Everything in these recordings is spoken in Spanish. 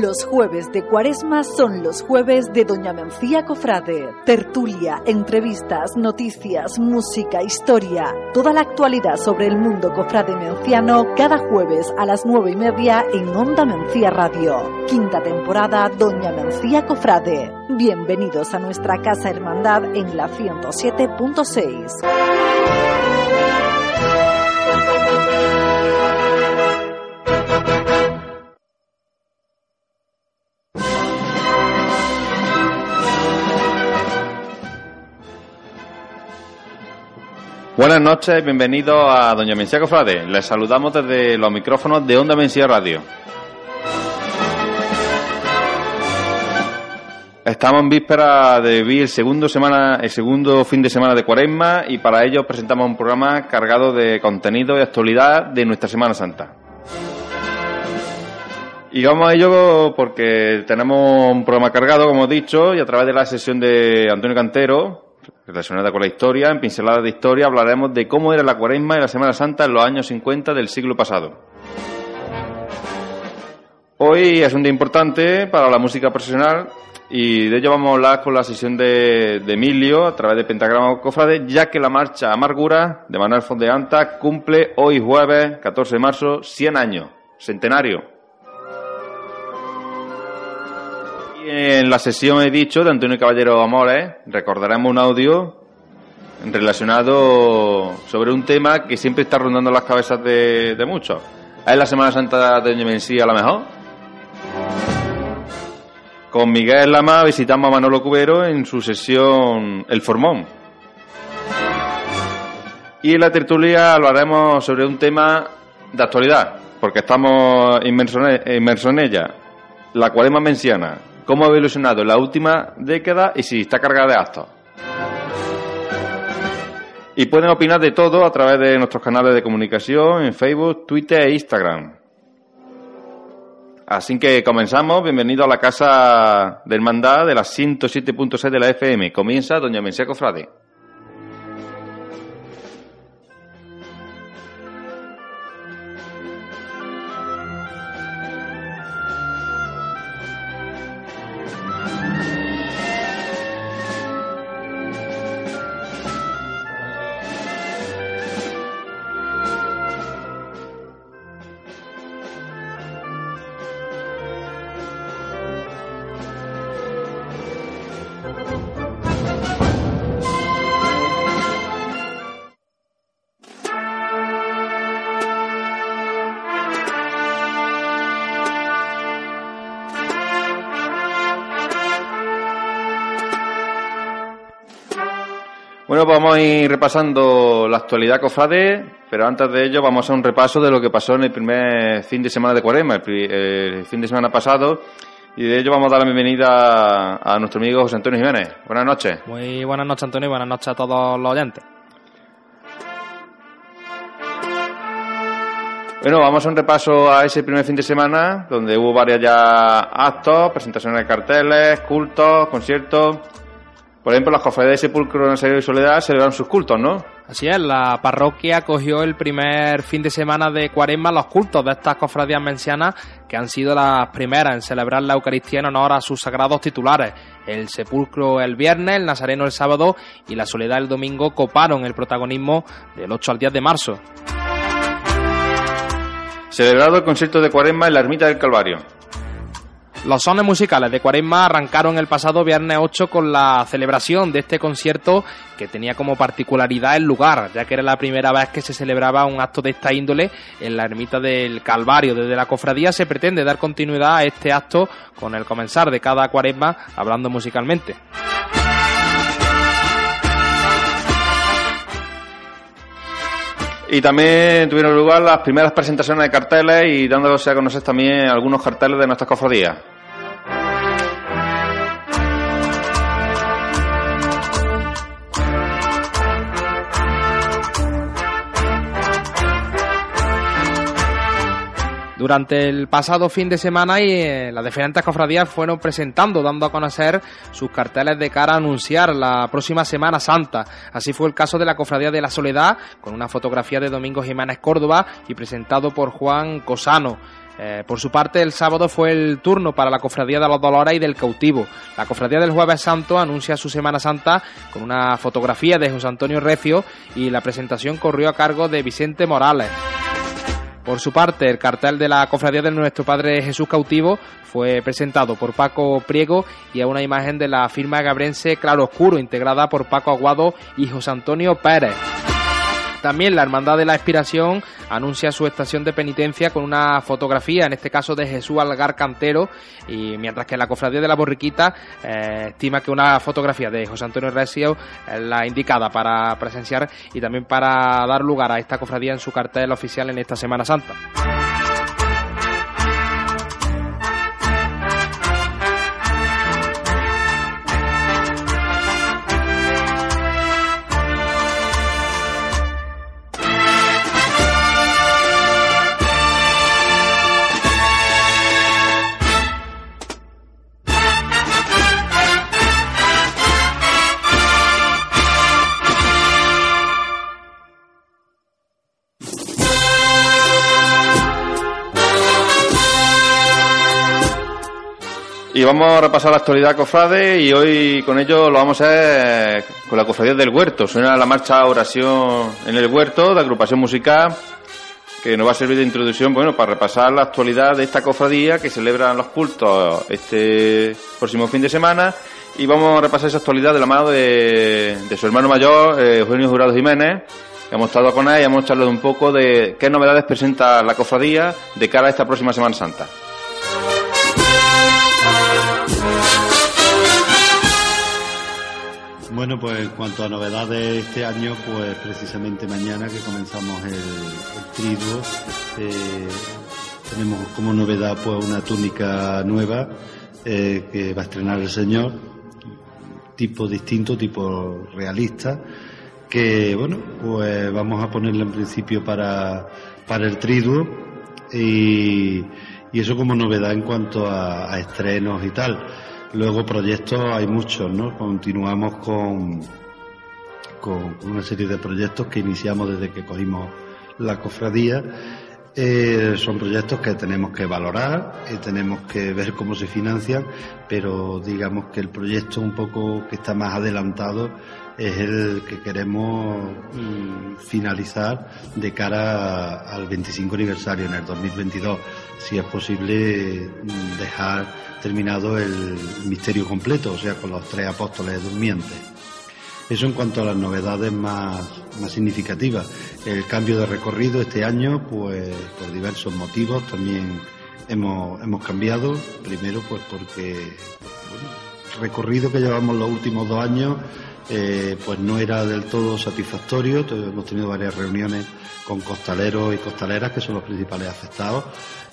Los jueves de Cuaresma son los jueves de Doña Mencía Cofrade. Tertulia, entrevistas, noticias, música, historia. Toda la actualidad sobre el mundo cofrade menciano cada jueves a las nueve y media en Onda Mencía Radio. Quinta temporada Doña Mencía Cofrade. Bienvenidos a nuestra casa hermandad en la 107.6. Buenas noches bienvenidos a Doña Mencía Cofrade. Les saludamos desde los micrófonos de Onda Mencía Radio. Estamos en víspera de vivir segundo, el segundo fin de semana de Cuaresma y para ello presentamos un programa cargado de contenido y actualidad de nuestra Semana Santa. Y vamos a ello porque tenemos un programa cargado, como he dicho, y a través de la sesión de Antonio Cantero, relacionada con la historia. En Pinceladas de Historia hablaremos de cómo era la Cuaresma y la Semana Santa en los años 50 del siglo pasado. Hoy es un día importante para la música profesional y de ello vamos a hablar con la sesión de, Emilio a través de Pentagrama Cofrade, ya que la marcha Amargura de Manuel Fondeanta cumple hoy jueves 14 de marzo 100 años, centenario. En la sesión he dicho de Antonio Caballero Amores recordaremos un audio relacionado sobre un tema que siempre está rondando las cabezas de, muchos. ¿Es la Semana Santa de Doña Mencía la mejor? Con Miguel Lama visitamos a Manolo Cubero en su sesión El Formón. Y en la tertulia hablaremos sobre un tema de actualidad, porque estamos inmersos en ella. La cuaresma menciana, cómo ha evolucionado en la última década y si está cargada de actos. Y pueden opinar de todo a través de nuestros canales de comunicación en Facebook, Twitter e Instagram. Así que comenzamos. Bienvenido a la casa de hermandad de la 107.6 de la FM. Comienza Doña Mencía Cofrade. Vamos a ir repasando la actualidad cofrade, pero antes de ello vamos a hacer un repaso de lo que pasó en el primer fin de semana de Cuaresma, el, fin de semana pasado, y de ello vamos a dar la bienvenida a, nuestro amigo José Antonio Jiménez. Buenas noches. Muy buenas noches, Antonio, y buenas noches a todos los oyentes. Bueno, vamos a un repaso a ese primer fin de semana, donde hubo varios ya actos, presentaciones de carteles, cultos, conciertos. Por ejemplo, las cofradías de Sepulcro, Nazario y Soledad celebraron sus cultos, ¿no? Así es, la parroquia cogió el primer fin de semana de cuaresma los cultos de estas cofradías mencianas que han sido las primeras en celebrar la Eucaristía en honor a sus sagrados titulares. El sepulcro el viernes, el nazareno el sábado y la soledad el domingo coparon el protagonismo del 8 al 10 de marzo. Celebrado el concierto de cuaresma en la ermita del Calvario. Los sones musicales de Cuaresma arrancaron el pasado viernes 8 con la celebración de este concierto que tenía como particularidad el lugar, ya que era la primera vez que se celebraba un acto de esta índole en la ermita del Calvario. Desde la cofradía se pretende dar continuidad a este acto con el comenzar de cada Cuaresma hablando musicalmente. Y también tuvieron lugar las primeras presentaciones de carteles y dándose a conocer también algunos carteles de nuestras cofradías. Durante el pasado fin de semana y eh, las diferentes cofradías fueron presentando, dando a conocer sus carteles de cara a anunciar la próxima Semana Santa. Así fue el caso de la Cofradía de la Soledad, con una fotografía de Domingo Jiménez Córdoba y presentado por Juan Cosano. Eh, por su parte, el sábado fue el turno para la Cofradía de los Dolores y del Cautivo. La Cofradía del Jueves Santo anuncia su Semana Santa con una fotografía de José Antonio Recio y la presentación corrió a cargo de Vicente Morales. Por su parte, el cartel de la Cofradía de Nuestro Padre Jesús Cautivo fue presentado por Paco Priego y a una imagen de la firma gabrense Claro Oscuro, integrada por Paco Aguado y José Antonio Pérez. También la Hermandad de la Expiración anuncia su estación de penitencia con una fotografía, en este caso de Jesús Algar Cantero, y mientras que la Cofradía de la Borriquita eh, estima que una fotografía de José Antonio Resio es la indicada para presenciar y también para dar lugar a esta cofradía en su cartel oficial en esta Semana Santa. Vamos a repasar la actualidad cofrade y hoy con ello lo vamos a hacer con la cofradía del huerto. Suena la marcha Oración en el huerto de agrupación musical que nos va a servir de introducción bueno, para repasar la actualidad de esta cofradía que celebran los cultos este próximo fin de semana y vamos a repasar esa actualidad de la mano de, su hermano mayor, eh, Eugenio Jurado Jiménez. Hemos estado con él y hemos charlado un poco de qué novedades presenta la cofradía de cara a esta próxima Semana Santa. Bueno, pues en cuanto a novedades este año, pues precisamente mañana que comenzamos el, triduo, eh, tenemos como novedad pues una túnica nueva eh, que va a estrenar el Señor, tipo distinto, tipo realista, que bueno, pues vamos a ponerla en principio para, para el triduo y, y eso como novedad en cuanto a estrenos y tal. Luego proyectos hay muchos, ¿no? Continuamos con, con una serie de proyectos que iniciamos desde que cogimos la cofradía. Eh, son proyectos que tenemos que valorar y tenemos que ver cómo se financian, pero digamos que el proyecto un poco que está más adelantado es el que queremos mm, finalizar de cara al 25 aniversario en el 2022. Si es posible mm, dejar terminado el misterio completo, o sea, con los tres apóstoles durmientes. Eso en cuanto a las novedades más, más significativas. El cambio de recorrido este año, pues por diversos motivos también hemos, hemos cambiado. Primero, pues porque recorrido que llevamos los últimos dos años eh, pues no era del todo satisfactorio. Hemos tenido varias reuniones con costaleros y costaleras, que son los principales afectados,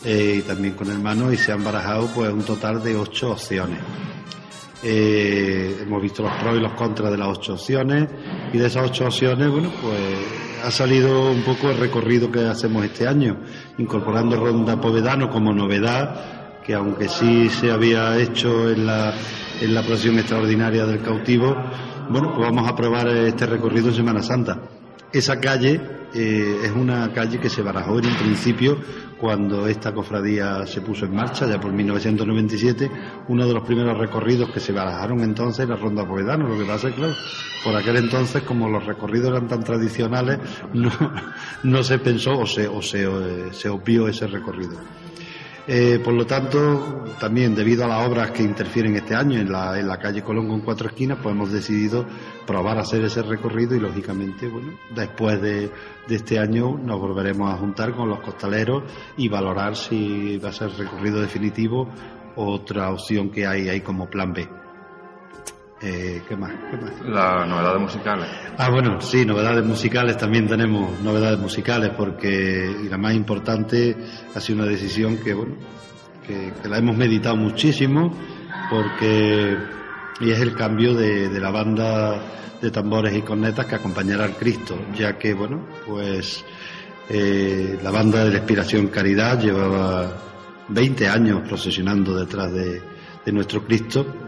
eh, y también con hermanos, y se han barajado pues un total de ocho opciones. Eh, hemos visto los pros y los contras de las ocho opciones, y de esas ocho opciones, bueno, pues ha salido un poco el recorrido que hacemos este año, incorporando Ronda Povedano como novedad, que aunque sí se había hecho en la, en la procesión extraordinaria del cautivo, bueno, pues vamos a probar este recorrido en Semana Santa. Esa calle eh, es una calle que se barajó en un principio cuando esta cofradía se puso en marcha, ya por 1997. Uno de los primeros recorridos que se barajaron entonces era Ronda Povedano. Lo que pasa es, claro, por aquel entonces, como los recorridos eran tan tradicionales, no, se pensó o se, o se, eh, se ese recorrido. Eh, por lo tanto, también debido a las obras que interfieren este año en la, en la calle Colón con cuatro esquinas, pues hemos decidido probar a hacer ese recorrido y lógicamente, bueno, después de, este año nos volveremos a juntar con los costaleros y valorar si va a ser recorrido definitivo otra opción que hay ahí como plan B. Eh, ¿qué, más? ¿Qué más? Las novedades musicales. Ah, bueno, sí, novedades musicales, también tenemos novedades musicales porque y la más importante ha sido una decisión que, bueno, que, que la hemos meditado muchísimo porque y es el cambio de, de, la banda de tambores y cornetas que acompañará al Cristo, ya que, bueno, pues eh, la banda de la Inspiración Caridad llevaba 20 años procesionando detrás de, de nuestro Cristo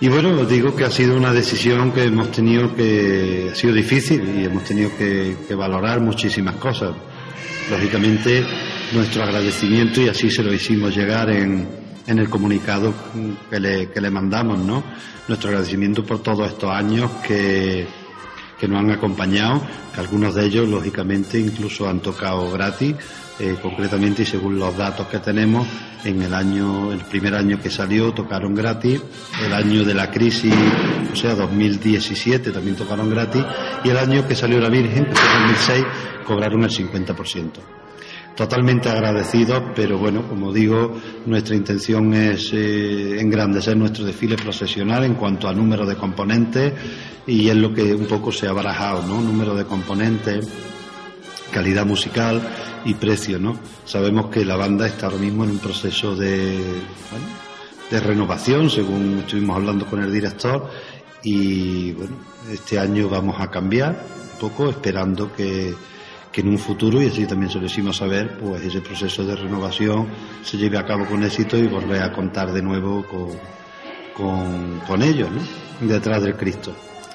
y bueno, os digo que ha sido una decisión que hemos tenido que, ha sido difícil y hemos tenido que, valorar muchísimas cosas. Lógicamente, nuestro agradecimiento y así se lo hicimos llegar en, en el comunicado que le, que le mandamos, ¿no? Nuestro agradecimiento por todos estos años que, que nos han acompañado, que algunos de ellos, lógicamente, incluso han tocado gratis, eh, concretamente y según los datos que tenemos, en el año, el primer año que salió tocaron gratis, el año de la crisis, o sea, 2017 también tocaron gratis, y el año que salió la Virgen, que fue 2006, cobraron el 50% totalmente agradecidos, pero bueno, como digo, nuestra intención es eh, engrandecer nuestro desfile profesional en cuanto a número de componentes y es lo que un poco se ha barajado, ¿no? Número de componentes, calidad musical y precio, ¿no? Sabemos que la banda está ahora mismo en un proceso de, de renovación, según estuvimos hablando con el director, y bueno, este año vamos a cambiar un poco, esperando que que en un futuro, y así también se lo hicimos saber, pues ese proceso de renovación se lleve a cabo con éxito y volver a contar de nuevo con, con, ellos, ¿no? detrás del Cristo.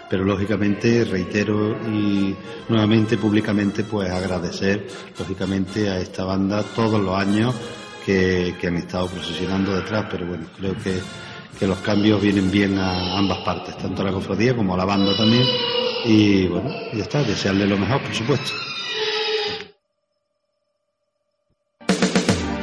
Pero lógicamente, reitero y nuevamente públicamente, pues agradecer, lógicamente, a esta banda todos los años que, que han estado procesionando detrás, pero bueno, creo que, que los cambios vienen bien a ambas partes, tanto a la cofradía como a la banda también. Y bueno, ya está, desearle lo mejor, por supuesto.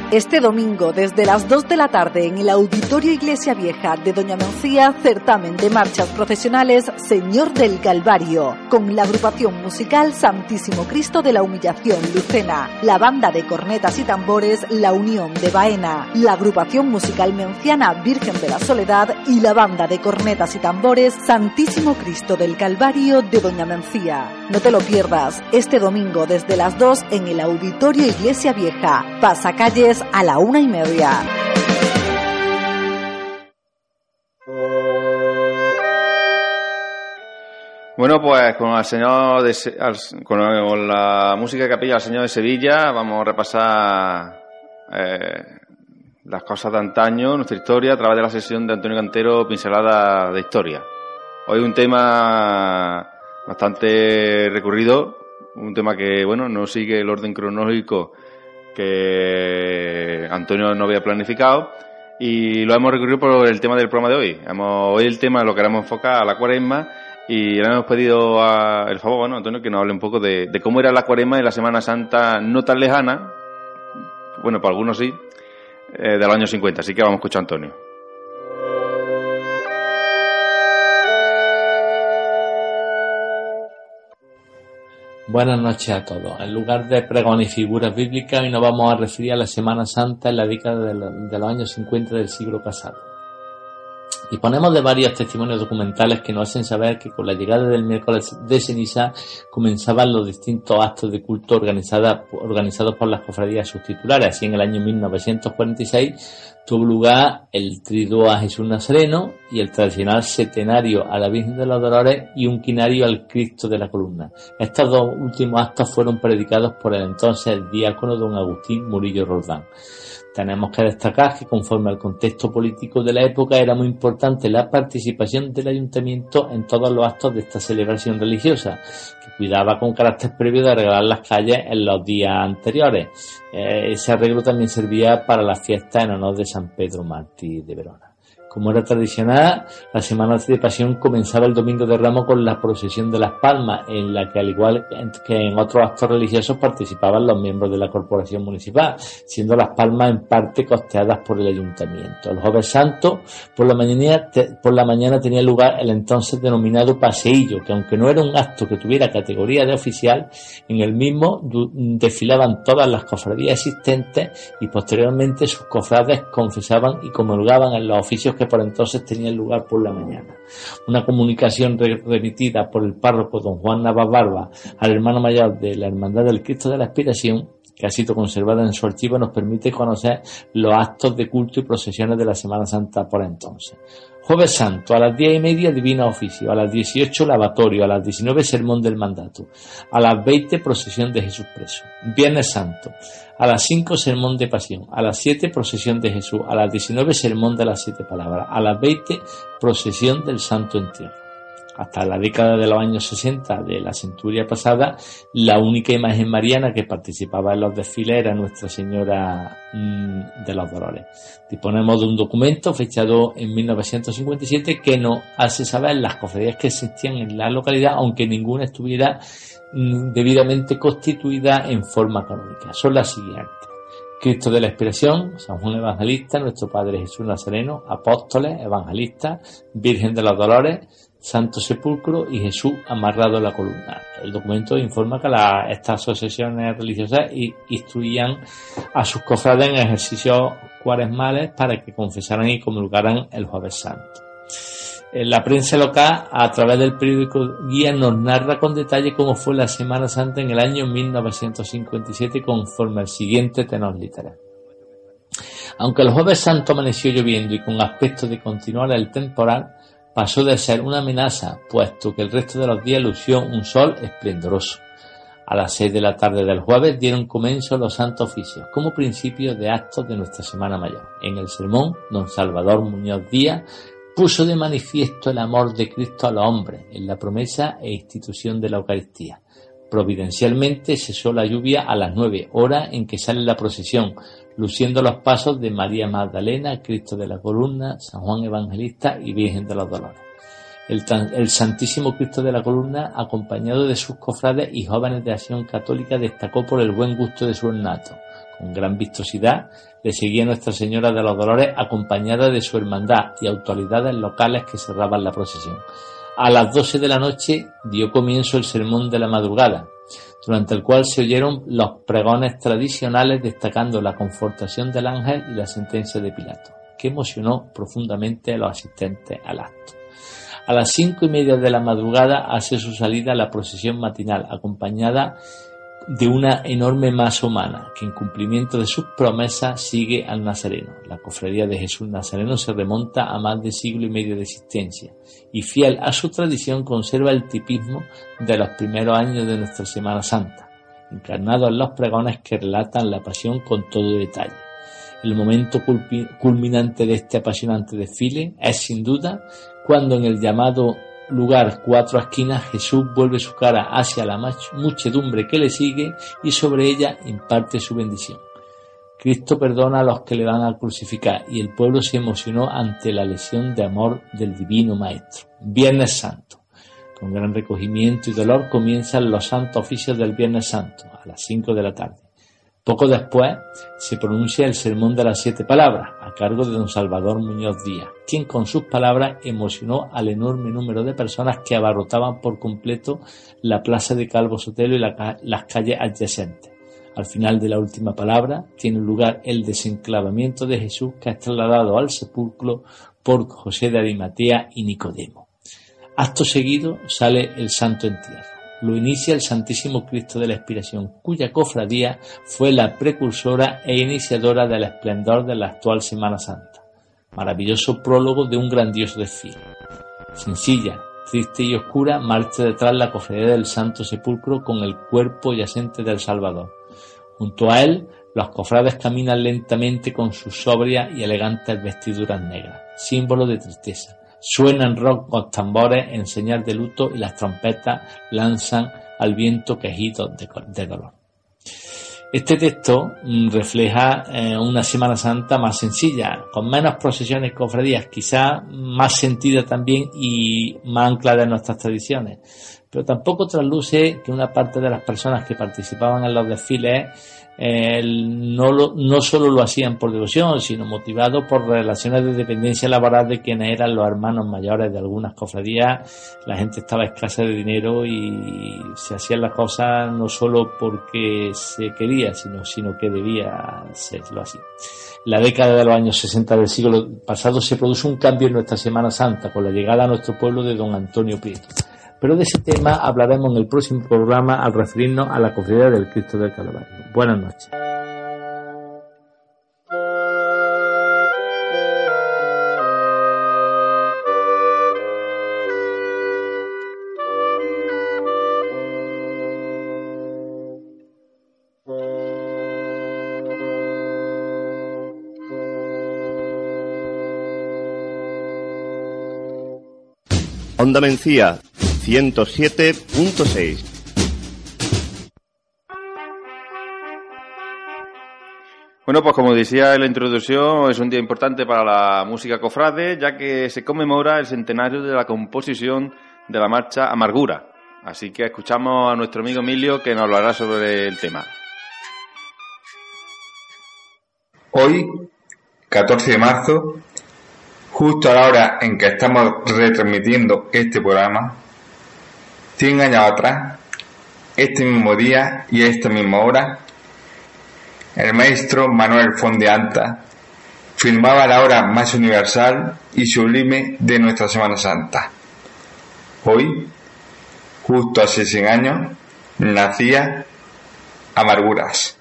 Este domingo, desde las 2 de la tarde, en el Auditorio Iglesia Vieja de Doña Mencía, certamen de marchas profesionales Señor del Calvario, con la agrupación musical Santísimo Cristo de la Humillación Lucena, la banda de cornetas y tambores La Unión de Baena, la agrupación musical menciana Virgen de la Soledad y la banda de cornetas y tambores Santísimo Cristo del Calvario de Doña Mencía. No te lo pierdas, este domingo desde las 2 en el Auditorio Iglesia Vieja, pasacalles a la una y media. Bueno, pues con el señor de, con la música que capilla al señor de Sevilla vamos a repasar eh, las cosas de antaño, nuestra historia, a través de la sesión de Antonio Cantero, pincelada de historia. Hoy un tema bastante recurrido, un tema que, bueno, no sigue el orden cronológico que Antonio no había planificado y lo hemos recurrido por el tema del programa de hoy. Hemos, hoy el tema lo queremos enfocar a la cuaresma y le hemos pedido a, el favor, bueno, Antonio, que nos hable un poco de, cómo era la cuaresma y la Semana Santa no tan lejana, bueno, para algunos sí, eh, de los años 50. Así que vamos a escuchar a Antonio. Buenas noches a todos. En lugar de pregones y figuras bíblicas, hoy nos vamos a referir a la Semana Santa en la década de, los años 50 del siglo pasado. Y ponemos de varios testimonios documentales que nos hacen saber que con la llegada del miércoles de ceniza comenzaban los distintos actos de culto organizados por las cofradías subtitulares. Así en el año 1946 tuvo lugar el triduo a Jesús Nazareno y el tradicional setenario a la Virgen de los Dolores y un quinario al Cristo de la Columna. Estos dos últimos actos fueron predicados por el entonces diácono don Agustín Murillo Roldán. Tenemos que destacar que conforme al contexto político de la época era muy importante la participación del ayuntamiento en todos los actos de esta celebración religiosa, que cuidaba con carácter previo de arreglar las calles en los días anteriores. Eh, ese arreglo también servía para la fiesta en honor de San Pedro Mártir de Verona. Como era tradicional, la Semana de Pasión comenzaba el Domingo de Ramos con la procesión de las Palmas, en la que al igual que en otros actos religiosos participaban los miembros de la corporación municipal, siendo las Palmas en parte costeadas por el ayuntamiento. El Jueves Santo, por la mañana, por la mañana tenía lugar el entonces denominado paseillo, que aunque no era un acto que tuviera categoría de oficial, en el mismo desfilaban todas las cofradías existentes y posteriormente sus cofrades confesaban y comulgaban en los oficios que por entonces tenían lugar por la mañana. Una comunicación remitida por el párroco don Juan Navas Barba al hermano mayor de la Hermandad del Cristo de la Aspiración que ha sido conservada en su archivo, nos permite conocer los actos de culto y procesiones de la Semana Santa por entonces. Jueves Santo, a las diez y media Divino Oficio, a las 18 Lavatorio, a las 19 Sermón del Mandato, a las 20 Procesión de Jesús Preso. Viernes Santo, a las 5 Sermón de Pasión, a las 7 Procesión de Jesús, a las 19 Sermón de las Siete Palabras, a las 20 Procesión del Santo Entierro. Hasta la década de los años 60 de la centuria pasada, la única imagen mariana que participaba en los desfiles era Nuestra Señora mm, de los Dolores. Disponemos de un documento fechado en 1957 que nos hace saber las cofradías que existían en la localidad, aunque ninguna estuviera mm, debidamente constituida en forma canónica. Son las siguientes. Cristo de la Inspiración, San Juan Evangelista, nuestro Padre Jesús Nazareno, apóstoles, evangelistas, Virgen de los Dolores, Santo Sepulcro y Jesús amarrado a la columna. El documento informa que estas asociaciones religiosas instruían a sus cofrades en ejercicios cuaresmales para que confesaran y comulgaran el Jueves Santo. En la prensa local, a través del periódico Guía, nos narra con detalle cómo fue la Semana Santa en el año 1957 conforme al siguiente tenor literario. Aunque el Jueves Santo amaneció lloviendo y con aspecto de continuar el temporal, pasó de ser una amenaza, puesto que el resto de los días lució un sol esplendoroso. A las seis de la tarde del jueves dieron comienzo los santos oficios, como principio de actos de nuestra Semana Mayor. En el sermón, don Salvador Muñoz Díaz puso de manifiesto el amor de Cristo a los hombres en la promesa e institución de la Eucaristía. Providencialmente cesó la lluvia a las nueve, horas en que sale la procesión, luciendo los pasos de María Magdalena, Cristo de la Columna, San Juan Evangelista y Virgen de los Dolores. El, Santísimo Cristo de la Columna, acompañado de sus cofrades y jóvenes de acción católica, destacó por el buen gusto de su ornato. Con gran vistosidad le seguía Nuestra Señora de los Dolores acompañada de su hermandad y autoridades locales que cerraban la procesión. A las doce de la noche dio comienzo el sermón de la madrugada, durante el cual se oyeron los pregones tradicionales destacando la confortación del ángel y la sentencia de Pilato, que emocionó profundamente a los asistentes al acto. A las cinco y media de la madrugada hace su salida la procesión matinal, acompañada de una enorme masa humana que en cumplimiento de sus promesas sigue al Nazareno. La cofradía de Jesús Nazareno se remonta a más de siglo y medio de existencia y fiel a su tradición conserva el tipismo de los primeros años de nuestra Semana Santa, encarnado en los pregones que relatan la pasión con todo detalle. El momento culminante de este apasionante desfile es sin duda cuando en el llamado lugar cuatro esquinas, Jesús vuelve su cara hacia la muchedumbre que le sigue y sobre ella imparte su bendición. Cristo perdona a los que le van a crucificar y el pueblo se emocionó ante la lesión de amor del Divino Maestro. Viernes Santo. Con gran recogimiento y dolor comienzan los santos oficios del Viernes Santo a las cinco de la tarde. Poco después se pronuncia el Sermón de las Siete Palabras, cargo de don Salvador Muñoz Díaz, quien con sus palabras emocionó al enorme número de personas que abarrotaban por completo la plaza de Calvo Sotelo y las calles adyacentes. Al final de la última palabra tiene lugar el desenclavamiento de Jesús que es trasladado al sepulcro por José de Arimatea y Nicodemo. Acto seguido sale el santo entierro lo inicia el Santísimo Cristo de la Expiración, cuya cofradía fue la precursora e iniciadora del esplendor de la actual Semana Santa. Maravilloso prólogo de un grandioso desfile. Sencilla, triste y oscura, marcha detrás la cofradía del Santo Sepulcro con el cuerpo yacente del Salvador. Junto a él, los cofrades caminan lentamente con sus sobrias y elegantes vestiduras negras, símbolo de tristeza Suenan rock con tambores en señal de luto y las trompetas lanzan al viento quejidos de, dolor. Este texto mm, refleja eh, una Semana Santa más sencilla, con menos procesiones y cofradías, quizá más sentida también y más anclada en nuestras tradiciones. Pero tampoco trasluce que una parte de las personas que participaban en los desfiles no, no solo lo hacían por devoción, sino motivado por relaciones de dependencia laboral de quienes eran los hermanos mayores de algunas cofradías. La gente estaba escasa de dinero y se hacían las cosas no solo porque se quería, sino, sino que debía serlo así. la década de los años 60 del siglo pasado se produjo un cambio en nuestra Semana Santa con la llegada a nuestro pueblo de don Antonio Prieto. Pero de ese tema hablaremos en el próximo programa al referirnos a la cofradía del Cristo del Calvario. Buenas noches. Onda Mencía 107.6. Bueno, pues como decía en la introducción, es un día importante para la música cofrade, ya que se conmemora el centenario de la composición de la marcha Amargura. Así que escuchamos a nuestro amigo Emilio que nos hablará sobre el tema. Hoy, 14 de marzo, justo a la hora en que estamos retransmitiendo este programa, 100 años atrás, este mismo día y a esta misma hora, el maestro Manuel Fondeanta firmaba la hora más universal y sublime de nuestra Semana Santa. Hoy, justo hace 100 años, nacía Amarguras.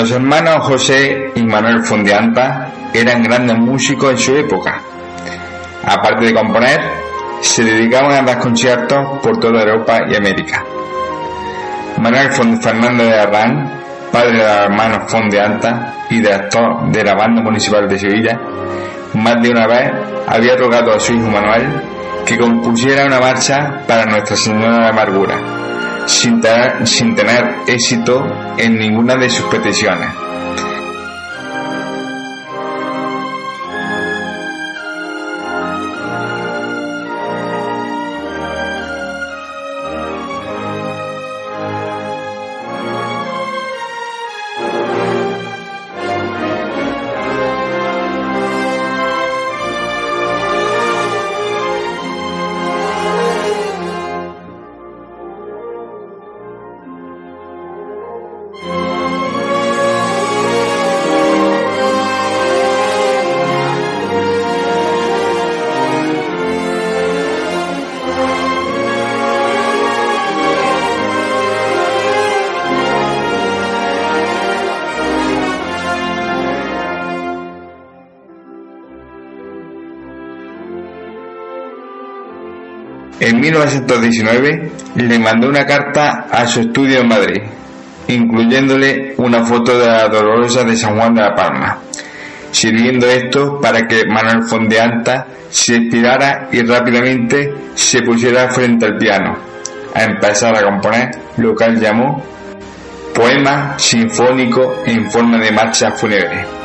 Los hermanos José y Manuel Fondianta eran grandes músicos en su época. Aparte de componer, se dedicaban a dar conciertos por toda Europa y América. Manuel Fernández de Arrán, padre de los hermanos Fondianta y director de la banda municipal de Sevilla, más de una vez había rogado a su hijo Manuel que compusiera una marcha para Nuestra Señora de Amargura sin sin tener éxito en ninguna de sus peticiones. 1919 le mandó una carta a su estudio en Madrid, incluyéndole una foto de la Dolorosa de San Juan de la Palma, sirviendo esto para que Manuel Fondeanta se inspirara y rápidamente se pusiera frente al piano, a empezar a componer lo que él llamó poema sinfónico en forma de marcha fúnebre.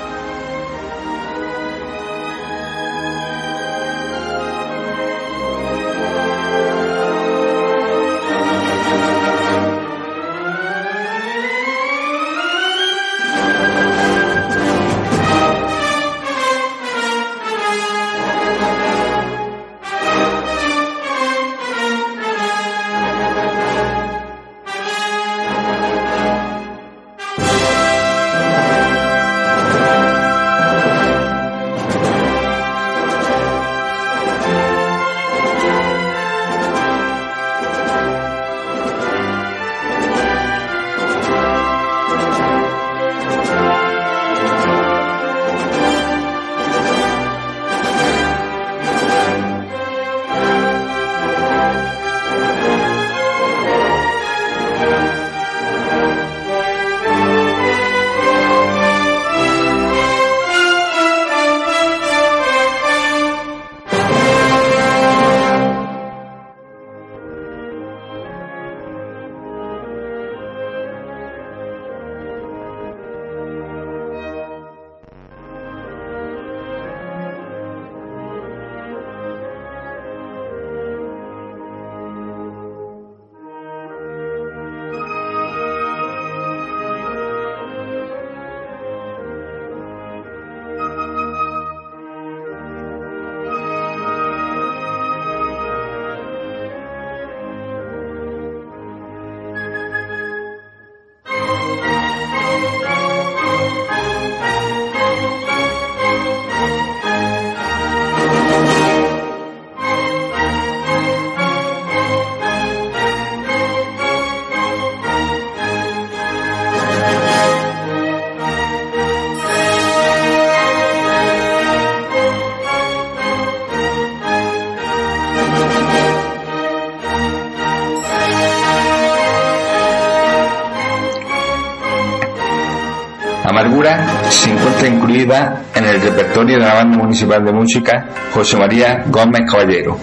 Repertorio de la Banda Municipal de Música José María Gómez Caballero,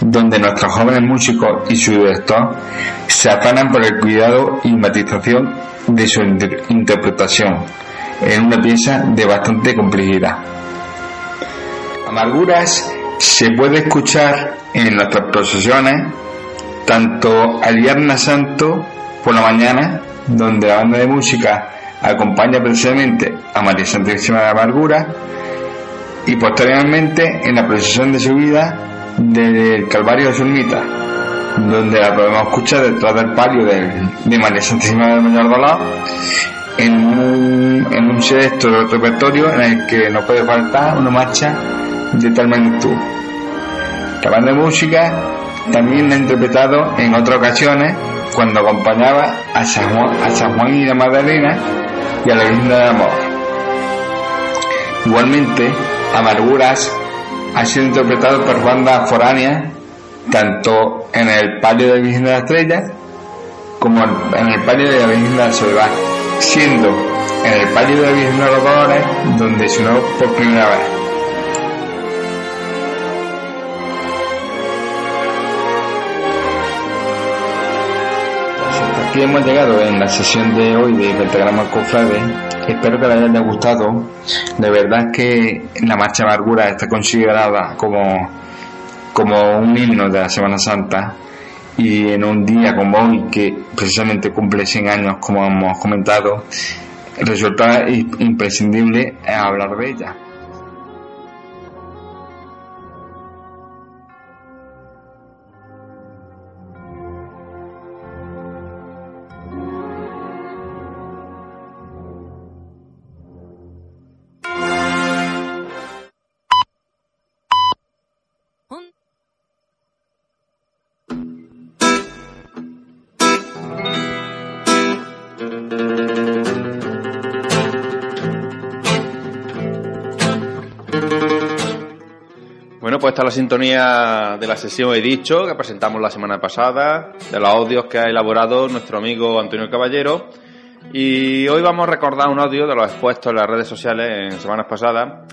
donde nuestros jóvenes músicos y su director se afanan por el cuidado y matización de su interpretación en una pieza de bastante complejidad. Amarguras se puede escuchar en nuestras procesiones tanto al Viernes Santo por la mañana, donde la banda de música acompaña precisamente a María Santísima de Amargura, y posteriormente en la procesión de subida del Calvario de Zulmita, donde la podemos escuchar detrás del palio de, María Santísima del Mayor Dolor, en un, en un sexto repertorio en el que no puede faltar una marcha de tal magnitud. La banda de música también la ha interpretado en otras ocasiones cuando acompañaba a San Juan, y la Magdalena y a la Virgen del Amor. Igualmente, Amarguras ha sido interpretado por bandas foráneas tanto en el palio de Virgen de la Estrella como en el palio de la Virgen de la Soledad, siendo en el palio de la Virgen de los Dolores donde sonó por primera vez. aquí hemos llegado en la sesión de hoy de Pentagrama Cofrade. Espero que les haya gustado. De verdad que la Marcha Amargura está considerada como, como un himno de la Semana Santa y en un día como hoy que precisamente cumple 100 años como hemos comentado resulta imprescindible hablar de ella. Está la sintonía de la sesión He dicho, que presentamos la semana pasada, de los audios que ha elaborado nuestro amigo Antonio Caballero. Y hoy vamos a recordar un audio de los expuestos en las redes sociales en semanas pasadas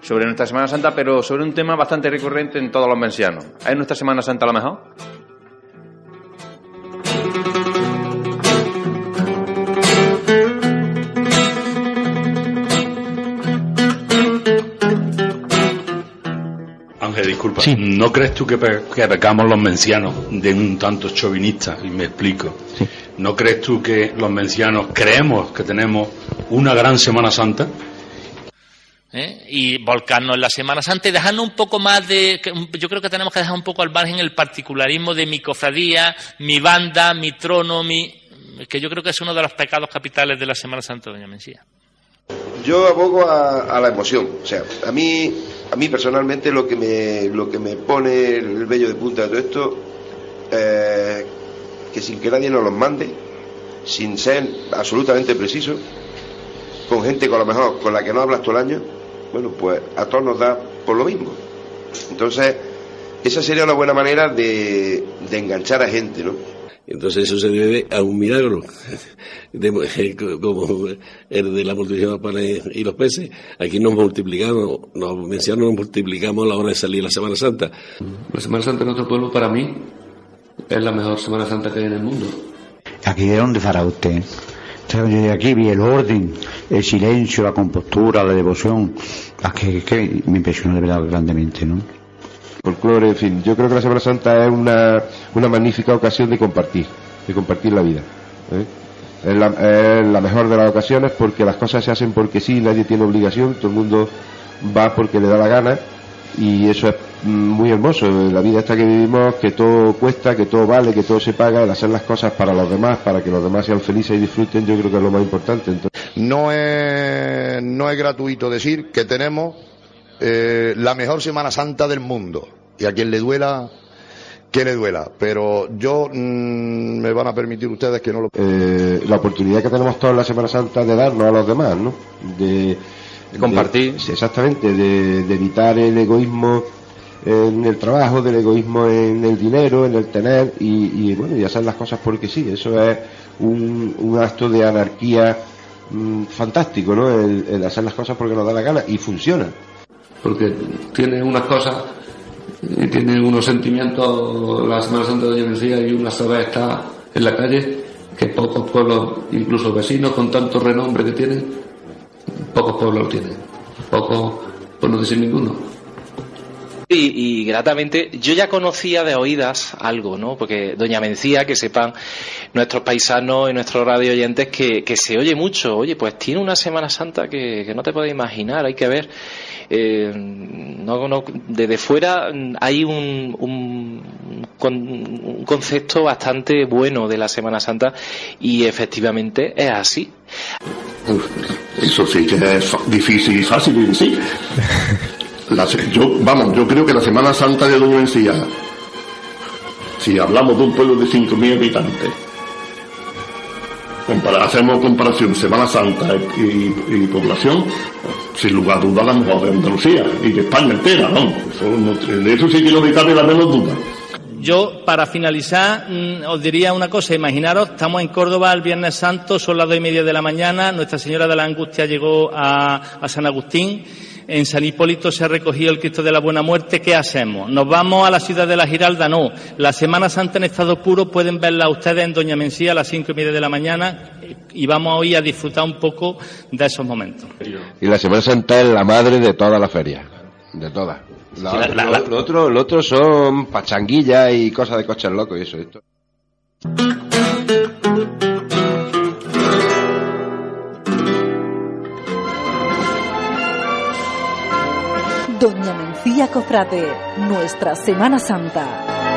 sobre nuestra Semana Santa, pero sobre un tema bastante recurrente en todos los mencianos. ¿Es nuestra Semana Santa la mejor? ¿No crees tú que, pecamos los mencianos de un tanto chauvinista? Y me explico. ¿No crees tú que los mencianos creemos que tenemos una gran Semana Santa? ¿Eh? y volcarnos en la Semana Santa y dejarnos un poco más de. Yo creo que tenemos que dejar un poco al margen el particularismo de mi cofradía, mi banda, mi trono, mi. que yo creo que es uno de los pecados capitales de la Semana Santa, doña Mencía. Yo abogo a, la emoción. O sea, a mí, a mí personalmente lo que me, lo que me pone el vello de punta de todo esto, eh, que sin que nadie nos los mande, sin ser absolutamente preciso, con gente con lo mejor con la que no hablas todo el año, bueno, pues a todos nos da por lo mismo. Entonces, esa sería una buena manera de, de enganchar a gente, ¿no? Entonces eso se debe a un milagro, como el de la multiplicación de panes y los peces. Aquí nos multiplicamos, nos mencionamos, nos multiplicamos a la hora de salir la Semana Santa. La Semana Santa en nuestro pueblo para mí es la mejor Semana Santa que hay en el mundo. ¿Aquí de dónde fará usted? Yo de aquí vi el orden, el silencio, la compostura, la devoción. Aquí, que me impresionó de verdad grandemente, ¿no? Folclore, en fin. Yo creo que la Semana Santa es una, una magnífica ocasión de compartir, de compartir la vida. ¿eh? Es, la, mejor de las ocasiones porque las cosas se hacen porque sí, nadie tiene obligación, todo el mundo va porque le da la gana y eso es muy hermoso. La vida esta que vivimos, que todo cuesta, que todo vale, que todo se paga, el hacer las cosas para los demás, para que los demás sean felices y disfruten, yo creo que es lo más importante. No, es, no es gratuito decir que tenemos eh, la mejor Semana Santa del mundo. Y a quien le duela, que le duela. Pero yo mm, me van a permitir ustedes que no lo. Eh, la oportunidad que tenemos toda la Semana Santa de darnos a los demás, ¿no? De, compartir. exactamente, de, evitar el egoísmo en el trabajo, del egoísmo en el dinero, en el tener y, bueno, y hacer las cosas porque sí. Eso es un, un acto de anarquía mm, fantástico, ¿no? El, el hacer las cosas porque nos da la gana y funciona. Porque tiene unas cosas y tiene unos sentimientos la Semana Santa de Doña Mencía y una sola está en la calle que pocos pueblos, incluso vecinos con tanto renombre que tienen, pocos pueblos lo tienen. Pocos, por no decir ninguno. Y, y, gratamente, yo ya conocía de oídas algo, ¿no? Porque Doña Mencía, que sepan nuestros paisanos y nuestros radio oyentes que, se oye mucho. Oye, pues tiene una Semana Santa que, que no te puedes imaginar, hay que ver. Eh, desde fuera hay un, un, concepto bastante bueno de la Semana Santa y efectivamente es así. Eso sí que es difícil y fácil sí. La, yo, vamos, yo creo que la Semana Santa de Doña Mencía, si hablamos de un pueblo de 5.000 habitantes, compara, hacemos comparación Semana Santa y, y, población, sin lugar a dudas la mejor de Andalucía y de España entera, ¿no? Eso, de eso sí que cabe la menos duda. Yo, para finalizar, os diría una cosa. Imaginaros, estamos en Córdoba el Viernes Santo, son las dos y media de la mañana. Nuestra Señora de la Angustia llegó a, a San Agustín en San Hipólito se ha recogido el Cristo de la Buena Muerte, ¿qué hacemos? ¿Nos vamos a la ciudad de la Giralda? No. La Semana Santa en estado puro pueden verla ustedes en Doña Mencía a las cinco y media de la mañana y vamos hoy a disfrutar un poco de esos momentos. Y la Semana Santa es la madre de toda la feria, de todas. La, sí, la, la, lo, otro, lo otro son pachanguillas y cosas de coches locos y eso. Esto. Doña Mencía Cofrade, nuestra Semana Santa.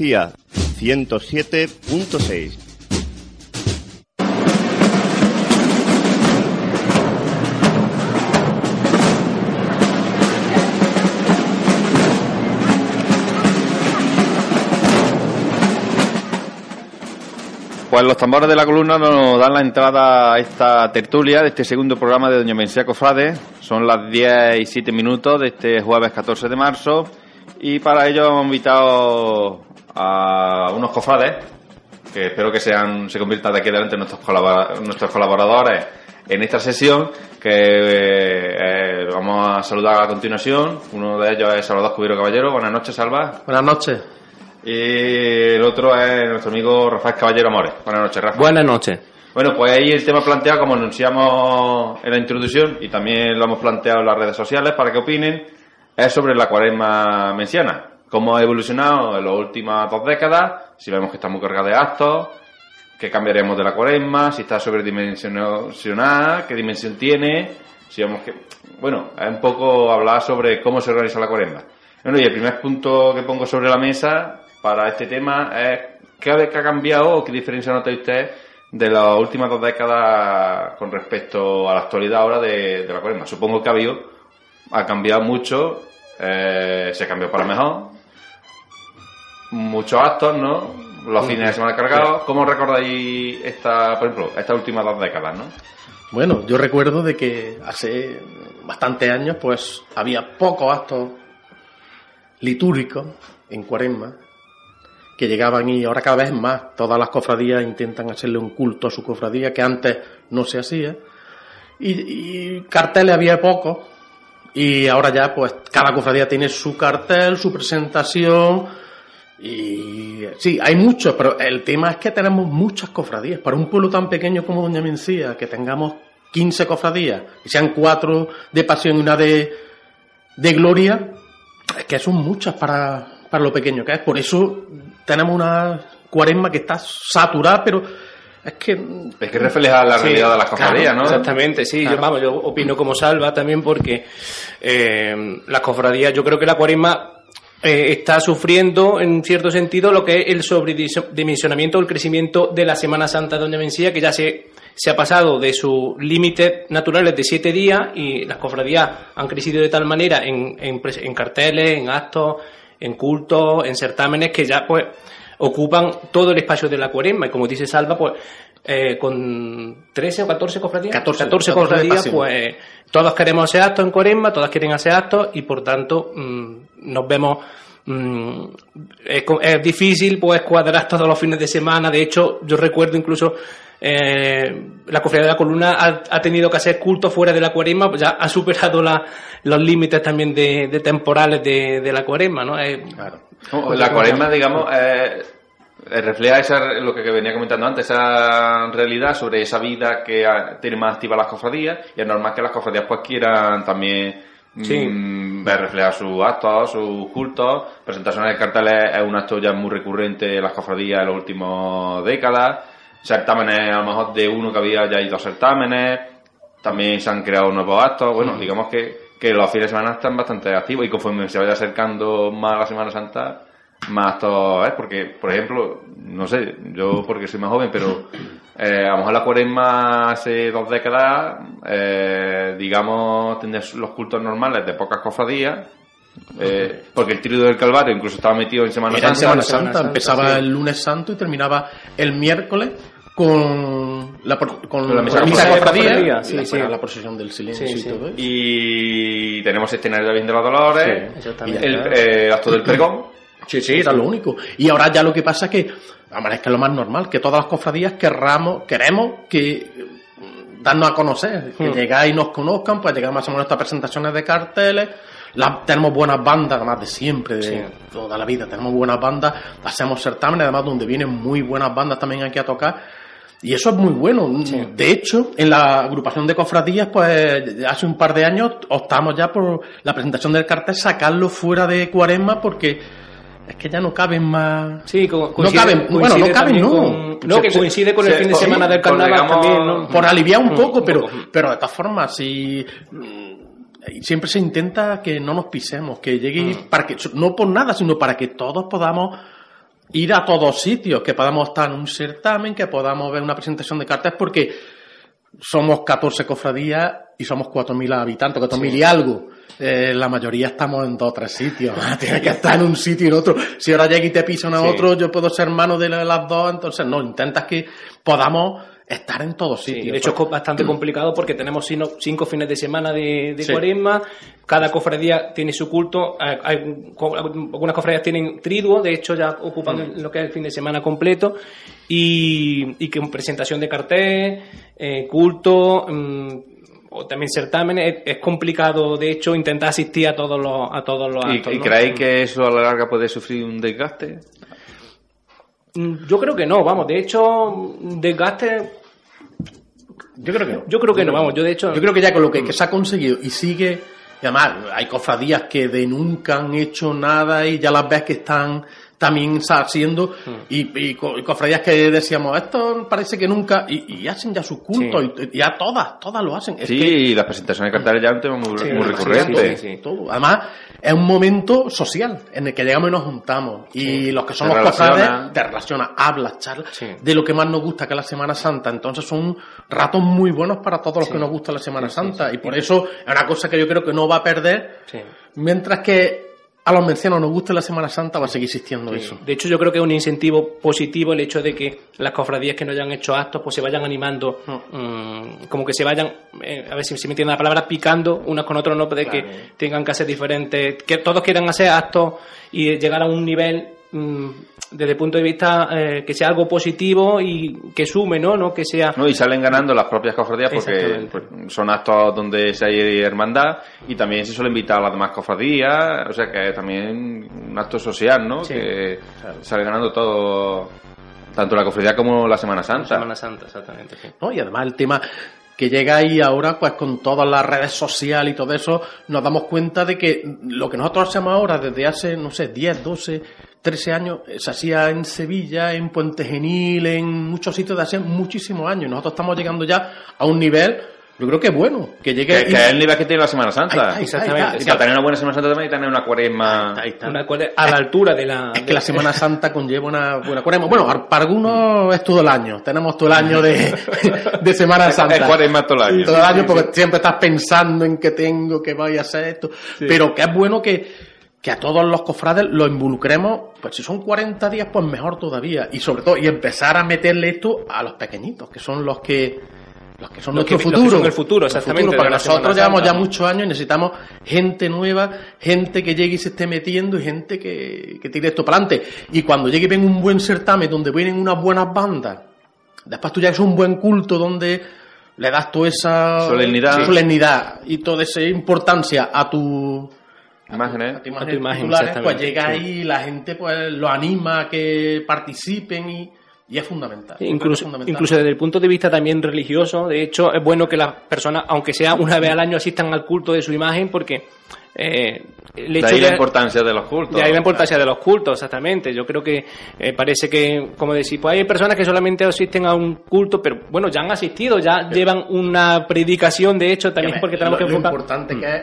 Onda Mencía 107.6. Pues los tambores de la columna nos dan la entrada a esta tertulia de este segundo programa de Doña Mencía Cofrade. Son las 10 y 7 minutos de este jueves 14 de marzo y para ello hemos invitado a unos cofrades que espero que sean se conviertan de aquí adelante nuestros, nuestros colaboradores en esta sesión que eh, vamos a saludar a continuación. Uno de ellos es Salvador Cubiro Caballero. Buenas noches, Salva. Buenas noches. Y el otro es nuestro amigo Rafael Caballero Amores. Buenas noches, Rafa. Buenas noches. Bueno, pues ahí el tema planteado, como anunciamos en la introducción, y también lo hemos planteado en las redes sociales para que opinen, es sobre la cuaresma menciana. Cómo ha evolucionado en las últimas dos décadas, si vemos que está muy cargada de actos, qué cambiaremos de la cuaresma, si está sobredimensionada, qué dimensión tiene, si vemos que... Bueno, es un poco hablar sobre cómo se organiza la cuaresma. Bueno, y el primer punto que pongo sobre la mesa para este tema es qué ha cambiado o qué diferencia nota usted de las últimas dos décadas con respecto a la actualidad ahora de, la cuaresma. Supongo que ha habido, ha cambiado mucho, eh, se cambió para mejor, muchos actos, ¿no? Los fines de semana cargados. ¿Cómo recordáis esta, por ejemplo, estas últimas dos décadas, ¿no? Bueno, yo recuerdo de que hace bastantes años, pues había pocos actos litúrgicos en Cuaresma que llegaban y ahora cada vez más todas las cofradías intentan hacerle un culto a su cofradía que antes no se hacía y, y carteles había pocos y ahora ya pues cada cofradía tiene su cartel, su presentación y sí, hay muchos, pero el tema es que tenemos muchas cofradías. Para un pueblo tan pequeño como Doña Mencía, que tengamos 15 cofradías, y sean cuatro de pasión y una de, de gloria, es que son muchas para, para lo pequeño que es. Por eso tenemos una cuaresma que está saturada, pero es que... Es que refleja la realidad de las cofradías, ¿no? Exactamente, sí. Yo, vamos, yo opino como Salva también porque eh, las cofradías, yo creo que la cuaresma eh, está sufriendo en cierto sentido lo que es el sobredimensionamiento o el crecimiento de la Semana Santa de Doña Mencía, que ya se, se ha pasado de sus límites naturales de siete días y las cofradías han crecido de tal manera en, en, en carteles, en actos, en cultos, en certámenes, que ya pues ocupan todo el espacio de la cuaresma. Y como dice Salva, pues eh, con 13 o 14 cofradías, 14, 14 cofradías, pues todos queremos hacer actos en cuaresma, todas quieren hacer actos y por tanto mm, nos vemos mm, es, es, difícil pues cuadrar todos los fines de semana. De hecho, yo recuerdo incluso eh, la cofradía de la columna ha, ha, tenido que hacer culto fuera de la cuaresma, pues ya ha superado la, los límites también de, de temporales de, de, la cuaresma, ¿no? Eh, claro. la cuaresma, digamos, eh, refleja esa, lo que venía comentando antes, esa realidad sobre esa vida que tiene más activa las cofradías y es normal que las cofradías pues quieran también sí. mmm, ver reflejar sus actos, sus cultos. Presentaciones de carteles es un acto ya muy recurrente en las cofradías en las últimas décadas. Certámenes, a lo mejor de uno que había ya ido a certámenes. También se han creado nuevos actos. Bueno, mm. digamos que, que los fines de semana están bastante activos y conforme se vaya acercando más la Semana Santa, más actos es. Porque, por ejemplo, no sé, yo porque soy más joven, pero eh, a lo mejor la cuaresma hace dos décadas, eh, digamos, tenía los cultos normales de pocas cofradías, eh, porque el trío del Calvario incluso estaba metido en Semana Era Santa. En Semana Santa, Semana Santa empezaba sí. el lunes santo y terminaba el miércoles con la, con, con la misa, misa de cofradía, sí, la, sí. la procesión del silencio sí, y todo eso. Y tenemos escenario de Virgen de los Dolores, el eh, acto del pregón. Sí, sí, era lo único. Y ahora ya lo que pasa es que, hombre, es que es lo más normal, que todas las cofradías querramos, queremos que darnos a conocer, que Hmm. llegáis y nos conozcan, pues llegamos a hacer nuestras presentaciones de carteles, la, tenemos buenas bandas, además de siempre, de Sí. toda la vida, tenemos buenas bandas, hacemos certámenes, además donde vienen muy buenas bandas también aquí a tocar, y eso es muy bueno. De hecho, en la agrupación de cofradías, pues hace un par de años optamos ya por la presentación del cartel, sacarlo fuera de cuaresma, porque es que ya no caben más. Sí, co- no coincide- caben, bueno, no caben, no. con- no, que coincide con el fin de sí, semana del carnaval digamos, también, ¿no? Por aliviar un Mm, poco, pero, poco. pero de todas formas, si mm, siempre se intenta que no nos pisemos, que llegue Mm. para que no por nada, sino para que todos podamos ir a todos sitios, que podamos estar en un certamen, que podamos ver una presentación de carteles, porque somos 14 cofradías y somos 4.000 habitantes, 4.000 y algo. Eh, la mayoría estamos en dos o tres sitios. Tienes que estar en un sitio y en otro. Si ahora llega y te pisan a Sí. otro, yo puedo ser mano de la- las dos, entonces no, intentas que podamos estar en todos Sí, sitios. de hecho es bastante complicado porque tenemos cinco fines de semana de, de Sí. cuaresma, cada cofradía tiene su culto, hay- co- algunas cofradías tienen triduo, de hecho ya ocupan Mm. lo que es el fin de semana completo, y, y que presentación de cartel, eh, culto, mm, o también certámenes, es, es complicado de hecho intentar asistir a todos los, a todos los ¿Y, actos. y ¿no? creéis que eso a la larga puede sufrir un desgaste? Mm, Yo creo que no, vamos, de hecho, desgaste... Yo creo que no. Yo creo que no, vamos, yo de hecho... Yo creo que ya con lo que, que se ha conseguido y sigue Y además, hay cofradías que de nunca han hecho nada y ya las ves que están también haciendo Mm. y, y co- y cofradías que decíamos esto parece que nunca y, y hacen ya sus cultos y, y ya todas todas lo hacen Es Sí, que- y las presentaciones de carteles ya un tema muy, Sí, muy sí, recurrente. sí, sí, todo. Además, es un momento social en el que llegamos y nos juntamos. Y los que relaciona. cofrades te relacionas, hablas, charlas de lo que más nos gusta que es la Semana Santa. Entonces son ratos muy buenos para todos los que nos gusta la Semana Santa. Y por eso es una cosa que yo creo que no va a perder. Mientras que a los mencianos nos guste la Semana Santa, va a seguir existiendo eso. De hecho, yo creo que es un incentivo positivo el hecho de que las cofradías que no hayan hecho actos, pues se vayan animando, mm, como que se vayan, eh, a ver si me entiende la palabra, picando unas con otros, no de que tengan que hacer diferentes, que todos quieran hacer actos y llegar a un nivel desde el punto de vista eh, que sea algo positivo y que sume, ¿no? no que sea No, y salen ganando las propias cofradías porque pues, son actos donde se hay hermandad y también se suele invitar a las demás cofradías, o sea que es también un acto social, ¿no? Sí, que sale ganando todo, tanto la cofradía como la Semana Santa. Semana Santa, exactamente. sí. ¿no? Y además el tema que llega ahí ahora, pues con todas las redes sociales y todo eso, nos damos cuenta de que lo que nosotros hacemos ahora desde hace, no sé, 10, 12, 13 años, eh, se hacía en Sevilla, en Puente Genil, en muchos sitios de hace muchísimos años. Nosotros estamos llegando ya a un nivel, yo creo que bueno, que llegue... Que, que es el nivel que tiene la Semana Santa. Ahí está, ahí está, ahí está. Y para tener una buena Semana Santa también hay que tener una cuaresma. Una a la altura de la... Es que la Semana Santa conlleva una buena cuaresma. Bueno, para algunos es todo el año. Tenemos todo el año de, de Semana Es- Santa. es cuaresma todo el año. Todo el año porque siempre estás pensando en que tengo, que voy a hacer esto. Pero que es bueno que, que a todos los cofrades lo involucremos. Pues si son 40 días, pues mejor todavía. Y sobre todo, y empezar a meterle esto a los pequeñitos, que son los que los que son Los que- nuestro los que futuro. son el futuro, exactamente, porque de la nosotros llevamos ya muchos años y necesitamos gente nueva, gente que llegue y se esté metiendo y gente que, que tire esto para adelante. Y cuando llegue y ven un buen certamen donde vienen unas buenas bandas, después tú ya es un buen culto donde le das toda esa Solemnidad. solemnidad y toda esa importancia a tu Imágenes. a tu A tu imagen, titulares, pues llega sí. ahí la gente pues lo anima a que participen y, y es fundamental. Es Incluso, fundamental. incluso desde el punto de vista también religioso, de hecho, es bueno que las personas, aunque sea una vez al año, asistan al culto de su imagen, porque eh, el De ahí la importancia de los cultos. de ahí la importancia de los cultos, exactamente. Yo creo que eh, parece que, como decís, pues hay personas que solamente asisten a un culto, pero bueno, ya han asistido, ya llevan una predicación, de hecho, también porque tenemos lo, que lo enfocar. importante que es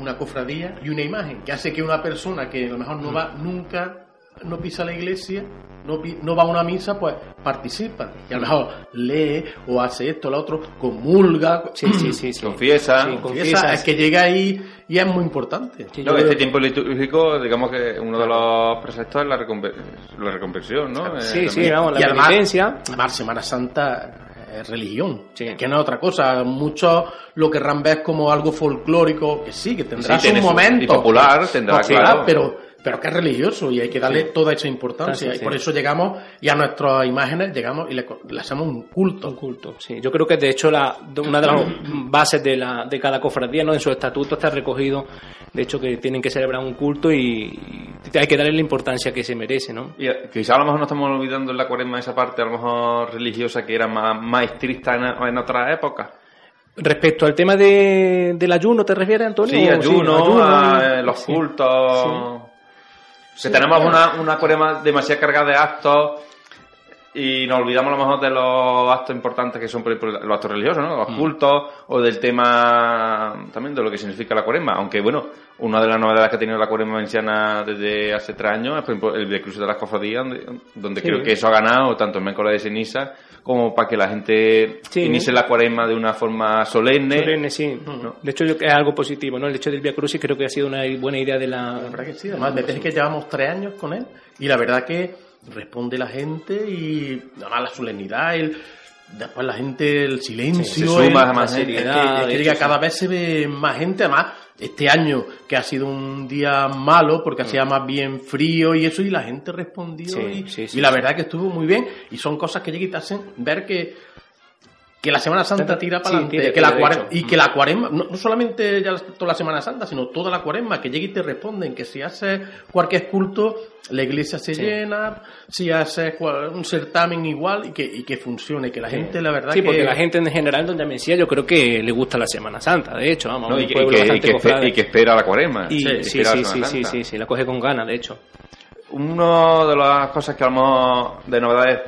una cofradía y una imagen, que hace que una persona que a lo mejor no va nunca, no pisa la iglesia, no, pi- no va a una misa, pues participa. Y a lo mejor lee o hace esto, lo otro, comulga, Sí, sí, sí, sí. Confiesa. Sí, confiesa, es que llega ahí y es muy importante. No, este tiempo litúrgico, digamos que uno de los preceptos es la, reconver- la reconversión, ¿no? Eh, Sí, sí, vamos, la Y además- penitencia. Además, Semana Santa es religión, que no es otra cosa. Muchos lo querrán ver como algo folclórico, que sí, que tendrá Sí, su- momentos. y popular tendrá, Popular, claro. pero, pero que es religioso y hay que darle Sí. toda esa importancia. Sí, sí, y sí. por eso llegamos y a nuestras imágenes llegamos y le, co- le hacemos un culto. Un culto, sí. Yo creo que de hecho la, una de las bases de, la, de cada cofradía, ¿no? En su estatuto está recogido, de hecho, que tienen que celebrar un culto y, y hay que darle la importancia que se merece, ¿no? Y eh, quizá a lo mejor no estamos olvidando en la cuaresma esa parte a lo mejor religiosa que era más, más estricta en, en otras épocas. Respecto al tema de, del ayuno, ¿te refieres, Antonio? Sí, ¿O ayuno, ayuno, a, eh, los sí. cultos. Que Sí. tenemos una, una cuaresma demasiado cargada de actos y nos olvidamos a lo mejor de los actos importantes que son por ejemplo, los actos religiosos, ¿no? Los Mm. cultos o del tema también de lo que significa la cuaresma. Aunque, bueno, una de las novedades que ha tenido la cuaresma valenciana desde hace tres años es, por ejemplo, el Via Crucis de las Cofradías, donde, donde Sí. creo que eso ha ganado tanto el miércoles de ceniza como para que la gente Sí. inicie la cuaresma de una forma solemne. Solemne, sí. De hecho, yo- es algo positivo, ¿no? El hecho del Via Crucis creo que ha sido una buena idea de la... La verdad que sí, además me parece que llevamos tres años con él y la verdad que responde la gente y además la solemnidad, el, después la gente, el silencio, Sí, se suma el- además, es que- seriedad, es que hecho, cada sí. vez se ve más gente, además este año que ha sido un día malo porque hacía más bien frío y eso y la gente respondió Sí, y, la verdad que estuvo muy bien y son cosas que llegan y te hacen ver que que la Semana Santa tira para adelante, que la y que la cuaresma, no, no solamente ya la- toda la Semana Santa, sino toda la cuaresma, que llegue y te responden, que si haces cualquier culto, la iglesia se Sí. llena, si haces cual- un certamen igual, y que, y que funcione, que la gente, la verdad Sí, que... porque la gente en general, donde me decía, yo creo que le gusta la Semana Santa, de hecho, vamos, No, y, que, y pueblo que- y bastante que espe- cofrade. y que espera la cuaresma. Sí, sí, sí, sí, sí, sí, la coge con ganas, de hecho. Una de las cosas que a lo mejor de novedades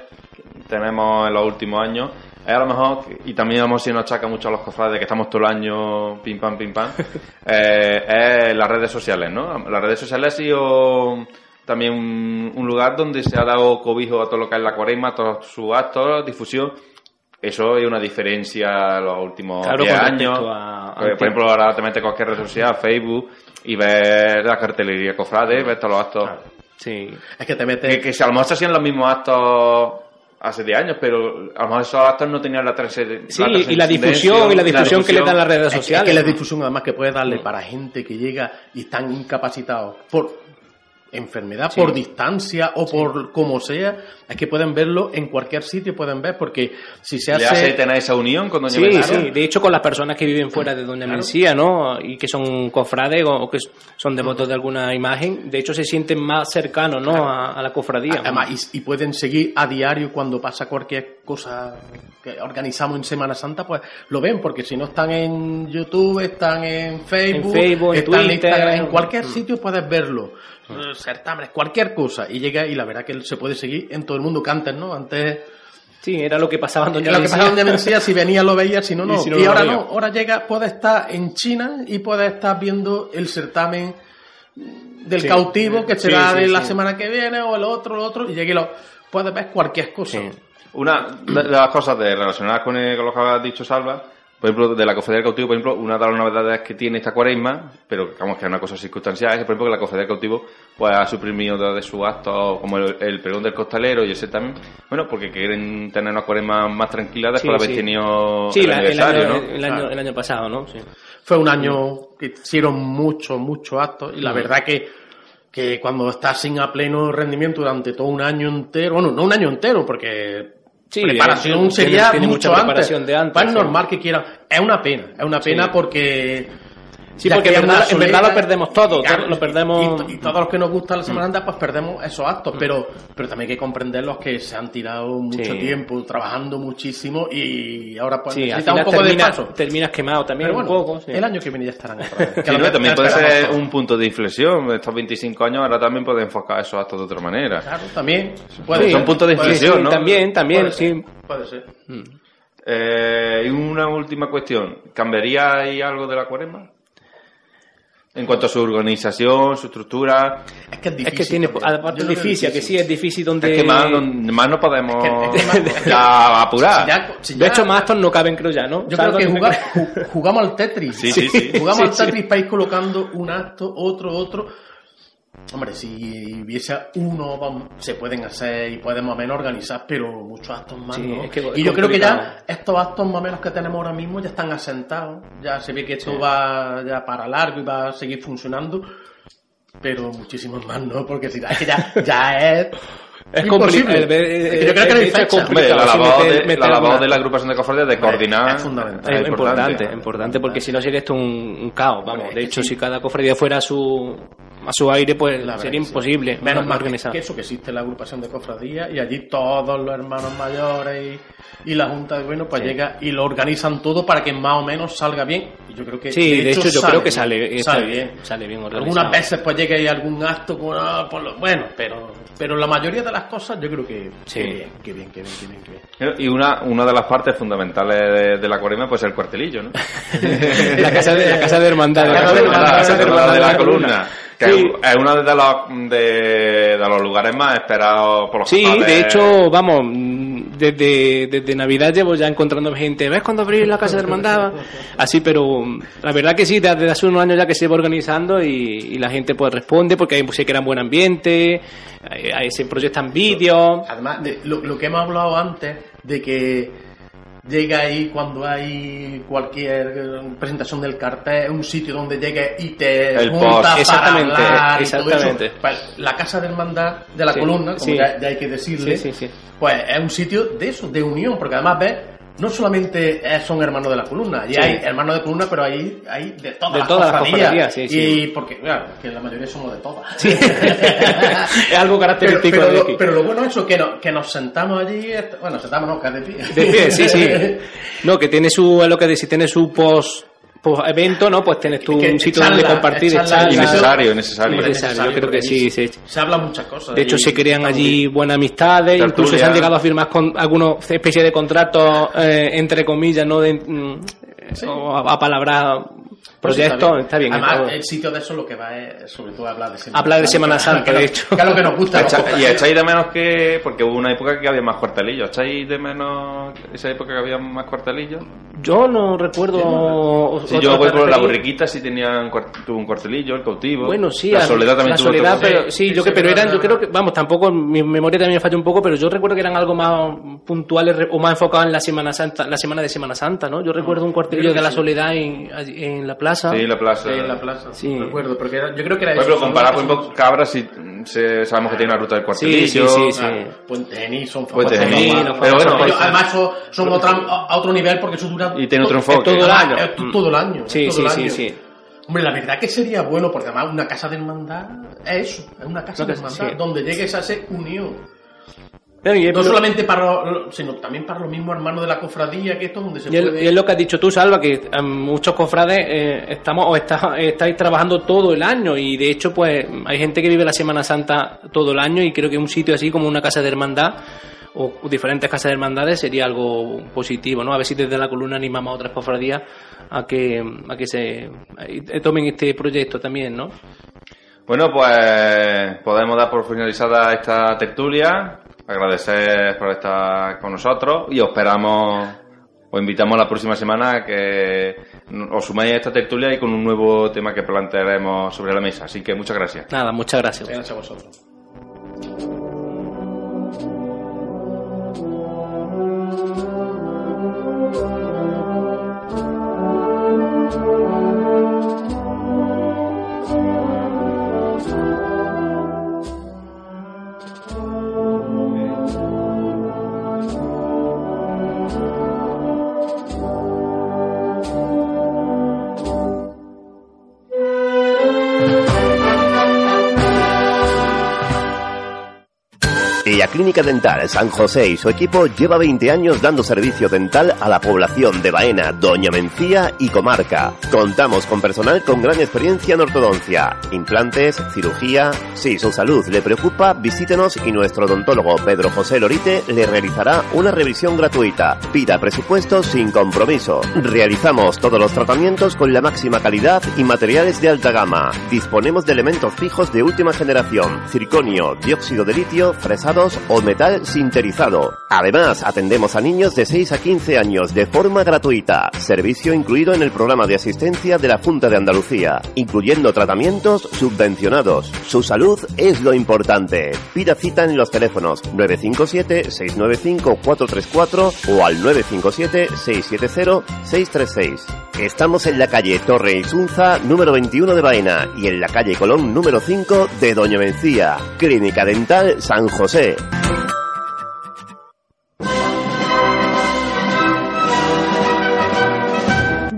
tenemos en los últimos años es a lo mejor, y también a lo mejor si nos achaca mucho a los cofrades de que estamos todo el año pim pam pim pam, eh, es las redes sociales, ¿no? Las redes sociales ha sido también un, un lugar donde se ha dado cobijo a todo lo que es la cuaresma, a todos sus actos, difusión. Eso es una diferencia en los últimos Claro, 10 con años. a- Por, por ejemplo, ahora te metes cualquier red social, Facebook, y ves la cartelería cofrade, ves todos los actos. Sí. Es que te metes... Que, que si a lo mejor se hacían los mismos actos hace 10 años, pero a lo mejor esos actos no tenían la trascendencia. Sí, y la difusión, y la difusión que le dan las redes Es que- sociales. Es que la difusión además que puedes darle para gente que llega y están incapacitados por enfermedad, Sí. por distancia o por como sea, es que pueden verlo en cualquier sitio, pueden ver, porque si se Le hace... hace tener esa unión con Doña Sí, Mencía. sí, de hecho con las personas que viven fuera de Doña Mencía, ¿no? Y que son cofrades o que son devotos de alguna imagen, de hecho se sienten más cercanos, ¿no? A, a la cofradía. Además, y, y pueden seguir a diario cuando pasa cualquier cosa que organizamos en Semana Santa, pues lo ven, porque si no están en YouTube, están en Facebook, En Facebook, están en Twitter. Instagram, en cualquier Mm. sitio puedes verlo. Eh, Certámenes, cualquier cosa. Y llega, y la verdad que se puede seguir en todo el mundo que antes, ¿no? Antes. Sí, era lo que pasaba en Doña Lo que pasaba en Doña Mencía, si venía lo veías, si no, no. Y Y, si no, no lo ahora veía. no, ahora llega, puedes estar en China y puedes estar viendo el certamen del Sí. cautivo que será sí, de la semana que viene o el otro, el otro, y llegue y lo puedes ver cualquier cosa. Una de las cosas de, relacionadas con, el- con lo que has dicho, Salva, por ejemplo, de la cofradía del cautivo, por ejemplo, una de las novedades que tiene esta cuaresma, pero digamos que es una cosa circunstancial, es que, por ejemplo, que la cofradía del cautivo pues, ha suprimido de sus actos, como el, el pregón del costalero y ese también, bueno, porque quieren tener una cuaresma más tranquila después Sí, de haber sí. tenido Sí, el la- el, aniversario, año, ¿no? el, año, el año pasado, ¿no? Sí. Fue un año que hicieron muchos, muchos actos y la Mm. verdad que, que cuando estás sin a pleno rendimiento durante todo un año entero, bueno, no un año entero, porque Sí, preparación tiene- sería tiene mucho mucha antes. preparación de antes, Pues es normal que quieran. Es una pena, es una pena Sí. porque... Sí, ya porque que en verdad, en verdad lo perdemos todo, y ya- todo lo perdemos. Y, to- y todos los que nos gusta la Mm. Semana Santa, pues perdemos esos actos, pero, pero también hay que comprender los que se han tirado mucho Sí. tiempo, trabajando muchísimo y ahora pues Sí, un final poco de paso. terminas quemado también Pero un bueno, poco. sí. el año que viene ya estarán otra vez. Que no, también puede ser un punto de inflexión. Estos 25 años ahora también puede enfocar esos actos de otra manera. Claro, también. Puede ser un punto de inflexión, ser, ¿no? También, también, Puede sí. ser, Puede ser. Eh, y una última cuestión. ¿Cambiaría ahí algo de la cuaresma? En cuanto a su organización, su estructura. Es que es Es que tiene, aparte es difícil, que sí es difícil donde... Es que más, no, más no podemos Es que- es que ya apurar. Si ya- si De hecho, más actos no caben, creo ya, ¿no? Yo creo que jugar- jugamos al Tetris. Sí, sí, sí. Jugamos Sí, al sí. Tetris para ir colocando un acto, otro, otro. Hombre, si hubiese uno, se pueden hacer y podemos más o menos organizar, pero muchos actos más, Sí, ¿no? es que es y yo creo que ya estos actos más o menos que tenemos ahora mismo ya están asentados. Ya se ve que esto va ya para largo y va a seguir funcionando. Pero muchísimos más no, porque si es que ya, ya es. Es imposible. yo creo que es la labor, de, meter la labor de la agrupación de cofradías de coordinar es fundamental. Es es importante, importante, porque si no sería esto un, un caos, vamos. De hecho, si cada cofradía fuera su, a su aire, pues La verdad sería sí. imposible. Menos no mal que, organizar. que eso, que existe la agrupación de cofradías y allí todos los hermanos mayores y, y la Junta de Bueno, pues Sí. llega y lo organizan todo para que más o menos salga bien. Y yo creo que. Sí, de hecho, yo creo que sale, sale bien, bien. sale bien organizado. Algunas veces pues llega ahí algún acto con, ah, por lo- bueno, pero, pero la mayoría de las cosas yo creo que, Sí. que bien, que bien, que bien, que bien, que bien. Y una, una de las partes fundamentales de, de la cuaresma pues es el cuartelillo, ¿no? la casa de, la casa de hermandad. La casa de hermandad, la casa de hermandad de la columna. Que Sí. es uno de los, de, de los lugares más esperados por los Sí, de hecho, vamos, desde, desde Navidad llevo ya encontrando gente, ¿ves cuando abrir la casa de hermandad? Así, pero mm, la verdad que sí, desde hace unos años ya que se va organizando y, y la gente pues responde porque hay, se crea un buen ambiente, hay- hay- se proyectan vídeos. Además, de lo, lo que hemos hablado antes, de que llega ahí cuando hay cualquier presentación del cartel, un sitio donde llegue y te El juntas post. para Exactamente, hablar y todo eso. exactamente. Pues, la casa de hermandad de la Sí, columna, como sí. ya, ya hay que decirle, sí. pues es un sitio de eso, de unión, porque además ves no solamente eh, son hermanos de la columna, y Sí. hay hermanos de columna, pero hay, hay de todas De las todas las cofradías. sí, sí. Y porque, claro, que la mayoría somos de todas. es algo característico pero, pero, de lo, aquí. pero lo bueno es eso, que, no- que nos sentamos allí, bueno, sentamos no, que de pie. De pie, sí, sí. No, que tiene su, es lo que dice, tiene su post, post evento, ¿no? Pues tienes tú un sitio charla, donde compartir. charla, charla. Innecesario, innecesario. Innecesario, yo creo que sí, sí. Se habla muchas cosas. De hecho, se crean allí buenas amistades, Tertulia. incluso se han llegado a firmar con algunos especie de contratos, eh, entre comillas, ¿no? De, mm, o a, a palabras, Pues proyectos, está bien. Además, está- el sitio de eso lo que va es sobre todo hablar de Semana Hablar de Semana Santa, que de hecho. Que es lo que nos gusta. Echa- y echáis de menos que. Porque hubo una época que había más cuartelillos. ¿Echáis de menos esa época que había más cuartelillos? Yo no recuerdo. Si yo voy por la referir. borriquita, sí tenían tuvo un cuartelillo, el cautivo. Bueno, sí, La soledad también la tuvo soledad, otro- pero sí, yo que, pero eran, yo creo que, vamos, tampoco, mi memoria también me falla un poco, pero yo recuerdo que eran algo más puntuales o más enfocados en la Semana Santa, la semana de Semana Santa, ¿no? Yo recuerdo un cuartelillo de la sí. soledad en, allí- en la plaza. Sí, la plaza. Sí, en la plaza. Sí. Recuerdo, porque era- yo creo que era Por eso. ejemplo, comparado con Poco Cabra, si se- sabemos que tiene una ruta del cuartelillo. sí, sí. Claro, Puente Genil son Puente son Genil, no, pero bueno, ellos, pues- además son, son otra- a otro nivel porque eso dura Y tiene otro to- enfoque. es todo el año es to- todo el año Sí, sí, sí, sí. Hombre, la verdad que sería bueno porque además una casa de hermandad es eso, es una casa Una de hermandad sí. donde llegues a esa unión. Pero, y No solamente para los, sino también para los mismos hermanos de la cofradía, que esto es donde se Y es, puede... y es lo que has dicho tú, Salva, que eh, muchos cofrades eh, estamos o está- estáis trabajando todo el año y de hecho pues hay gente que vive la Semana Santa todo el año y creo que un sitio así como una casa de hermandad o diferentes casas de hermandades sería algo positivo, ¿no? A ver si desde la columna animamos a otras cofradías a que, a que se a- tomen este proyecto también, ¿no? Bueno, pues podemos dar por finalizada esta tertulia. Agradecer por estar con nosotros y os esperamos, os invitamos la próxima semana a que os suméis a esta tertulia y con un nuevo tema que plantearemos sobre la mesa. Así que muchas gracias. Nada, muchas gracias. Gracias a vosotros. Clínica Dental San José y su equipo lleva 20 años dando servicio dental a la población de Baena, Doña Mencía y comarca. Contamos con personal con gran experiencia en ortodoncia, implantes, cirugía. Si su salud le preocupa, visítenos y nuestro odontólogo Pedro José Lorite le realizará una revisión gratuita. Pida presupuesto sin compromiso. Realizamos todos los tratamientos con la máxima calidad y materiales de alta gama. Disponemos de elementos fijos de última generación, circonio, dióxido de litio, fresados o metal sinterizado. Además, atendemos a niños de 6 a 15 años de forma gratuita. Servicio incluido en el programa de asistencia de la Junta de Andalucía, incluyendo tratamientos subvencionados. Su salud es lo importante. Pida cita en los teléfonos 957-695-434 o al 957-670-636. Estamos en la calle Torre Isunza, número 21 de Baena, y en la calle Colón, número 5 de Doña Mencía. Clínica Dental San José.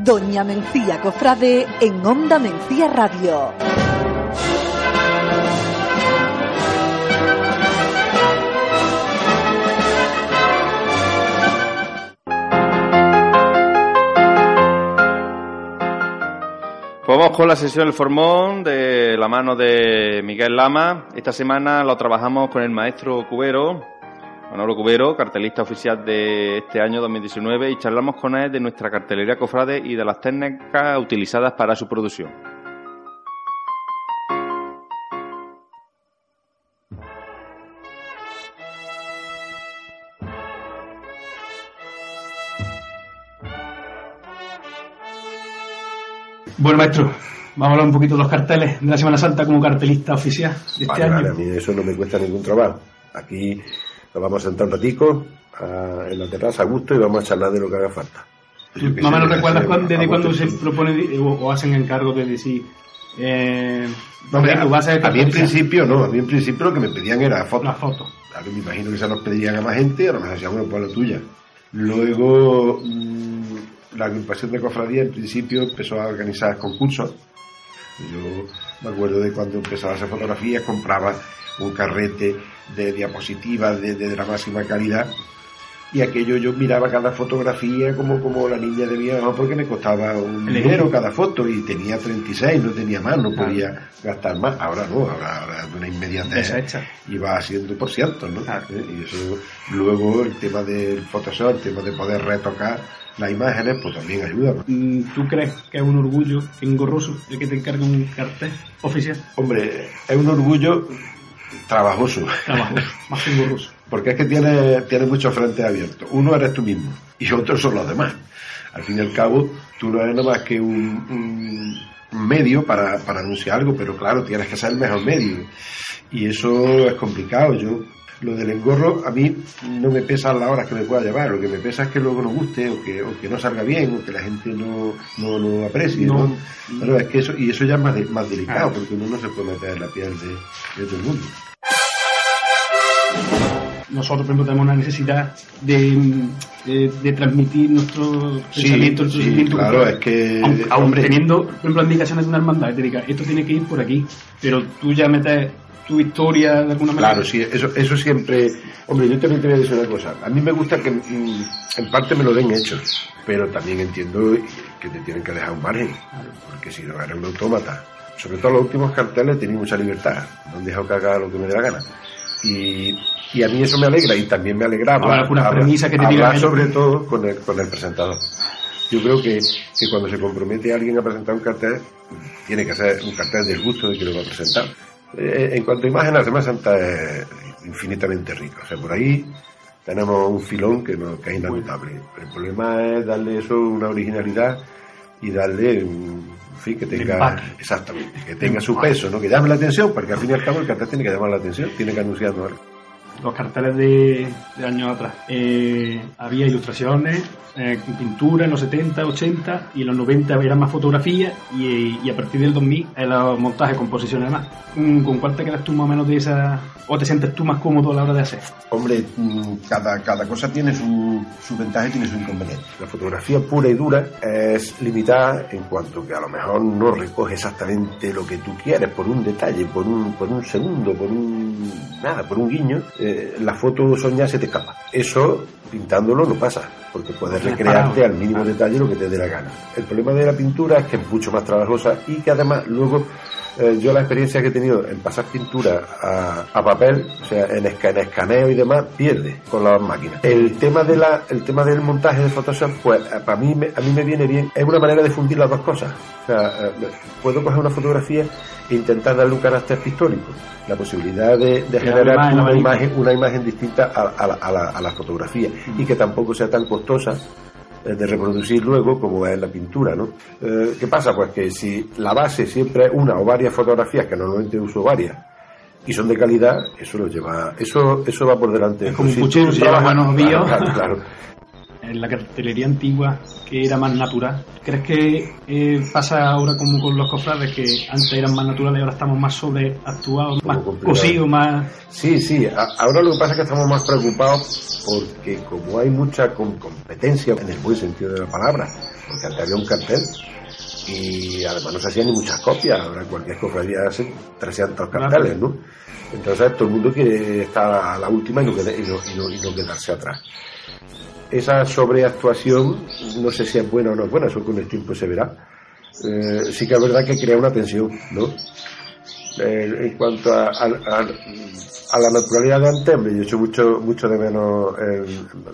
Doña Mencía Cofrade en Onda Mencía Radio. Pues vamos con la sesión del Formón de la mano de Miguel Lama. Esta semana lo trabajamos con el maestro Cubero, Manolo Cubero, cartelista oficial de este año 2019, y charlamos con él de nuestra cartelería cofrade y de las técnicas utilizadas para su producción. Bueno, maestro, vamos a hablar un poquito de los carteles de la Semana Santa como cartelista oficial de este Vale, año. vale, a mí eso no me cuesta ningún trabajo. Aquí nos vamos a sentar un ratico a- en la terraza a gusto y vamos a charlar de lo que haga falta. ¿Tú Más o menos recuerdas desde cuándo se propone o, o hacen encargo de decir. Eh, Hombre, tú vas a a, mí en principio no, a mí en principio lo que me pedían era fotos. La foto. A mí me imagino que se nos pedían a más gente, a lo mejor decían, bueno, pues la tuya. Luego, mm, la agrupación de cofradía en principio empezó a organizar concursos. Yo me acuerdo de cuando empezaba a hacer fotografías, compraba un carrete de diapositivas de, de la máxima calidad y aquello yo miraba cada fotografía como, como la niña de mi hijo porque me costaba un dinero cada foto y tenía 36, no tenía más, no podía gastar más. Ahora no, ahora, ahora de una inmediatez y va haciendo por ciento, ¿no? ¿Eh? Y eso, luego el tema del Photoshop, el tema de poder retocar las imágenes, pues también ayuda. Mm, ¿Tú crees que es un orgullo engorroso el que te encargue un cartel oficial? Hombre, es un orgullo trabajoso. Trabajoso, más que engorroso. Porque es que tiene, tiene muchos frentes abiertos. Uno eres tú mismo y otros son los demás. Al fin y al cabo, tú no eres nada más que un, un- un medio para, para anunciar algo, pero claro, tienes que ser el mejor medio. Y eso es complicado. Yo, lo del engorro, a mí no me pesa las horas que me pueda llevar. Lo que me pesa es que luego no guste, o que, o que no salga bien, o que la gente no, no lo aprecie. ¿no? No. Pero es que eso, y eso ya es más, de- más delicado, Claro. porque uno no se puede meter en la piel de, de todo el mundo. Nosotros, por ejemplo, tenemos una necesidad de, de, de transmitir nuestro Sí, pensamiento, nuestro sí, sentimiento. claro, es que, Aun- teniendo, por ejemplo, indicaciones de una hermandad, que te diga, esto tiene que ir por aquí, pero tú ya metes tu historia de alguna manera. Claro, sí, eso, eso siempre. Hombre, yo también te voy a decir una cosa. A mí me gusta que mm, en parte me lo den hecho, pero también entiendo que te tienen que dejar un margen, porque si no eres un autómata. Sobre todo los últimos carteles tenéis mucha libertad, no han dejado que haga lo que me dé la gana. Y, y a mí eso me alegra y también me alegra Ahora, alguna premisa que te hablar digan- sobre todo con el, con el presentador. Yo creo que, que cuando se compromete alguien a presentar un cartel, tiene que ser un cartel del gusto de que lo va a presentar. Eh, en cuanto a imagen, la Semana Santa es infinitamente rica. O sea, por ahí tenemos un filón que, no, que es inagotable. El problema es darle eso una originalidad y darle, un- en fin, que tenga, exactamente, que tenga su peso, ¿no? que llame la atención, porque al fin y al cabo el cartel tiene que llamar la atención, tiene que anunciarnos algo. Los carteles de, años atrás. Eh, había ilustraciones, eh, pintura en los 70, 80 y en los 90 eran más fotografías y, a partir del 2000 era montaje, composición además. Mm, ¿Con cuál te quedas tú más o menos de esa o te sientes tú más cómodo a la hora de hacer? Hombre, mm, cada, cada cosa tiene su, su ventaja y tiene su inconveniente. La fotografía pura y dura es limitada en cuanto que a lo mejor no recoge exactamente lo que tú quieres por un detalle, por un, por un segundo, por un nada, por un guiño. La foto soñada se te escapa. Eso pintándolo no pasa, porque puedes recrearte al mínimo detalle lo que te dé la gana. El problema de la pintura es que es mucho más trabajosa y que además luego eh, yo la experiencia que he tenido en pasar pintura a, a papel, o sea, en, esca- en escaneo y demás, pierde con las máquinas. El tema de la, el tema del montaje de Photoshop, pues eh, para mí, me- a mí me viene bien. Es una manera de fundir las dos cosas. O sea, eh, puedo coger una fotografía e intentar darle un carácter pictórico. La posibilidad de, generar imagen, una imagen, una imagen distinta a, a la, a la- a la fotografía y que tampoco sea tan costosa de reproducir luego como es la pintura, ¿no? Eh, ¿Qué pasa? Pues que si la base siempre es una o varias fotografías, que normalmente uso varias, y son de calidad, eso lo lleva, eso, eso va por delante. Es como un Si claro, vídeos. claro, claro. En la cartelería antigua, que era más natural, ¿crees que eh, pasa ahora como con los cofrades, que antes eran más naturales y ahora estamos más sobreactuados, más cosidos, más... Sí, sí, ahora lo que pasa es que estamos más preocupados porque como hay mucha com- competencia en el buen sentido de la palabra, porque antes había un cartel y además no se hacían ni muchas copias, ahora cualquier cofradía hace 300 carteles, ¿no? Entonces todo el mundo quiere estar a la última y no, y no- y no- y no quedarse atrás. Esa sobreactuación, no sé si es buena o no es buena, eso con el tiempo se verá. Eh, sí que es verdad que crea una tensión, ¿no? Eh, en cuanto a, a- a- a la naturalidad de antes, hombre, yo echo mucho, mucho de menos,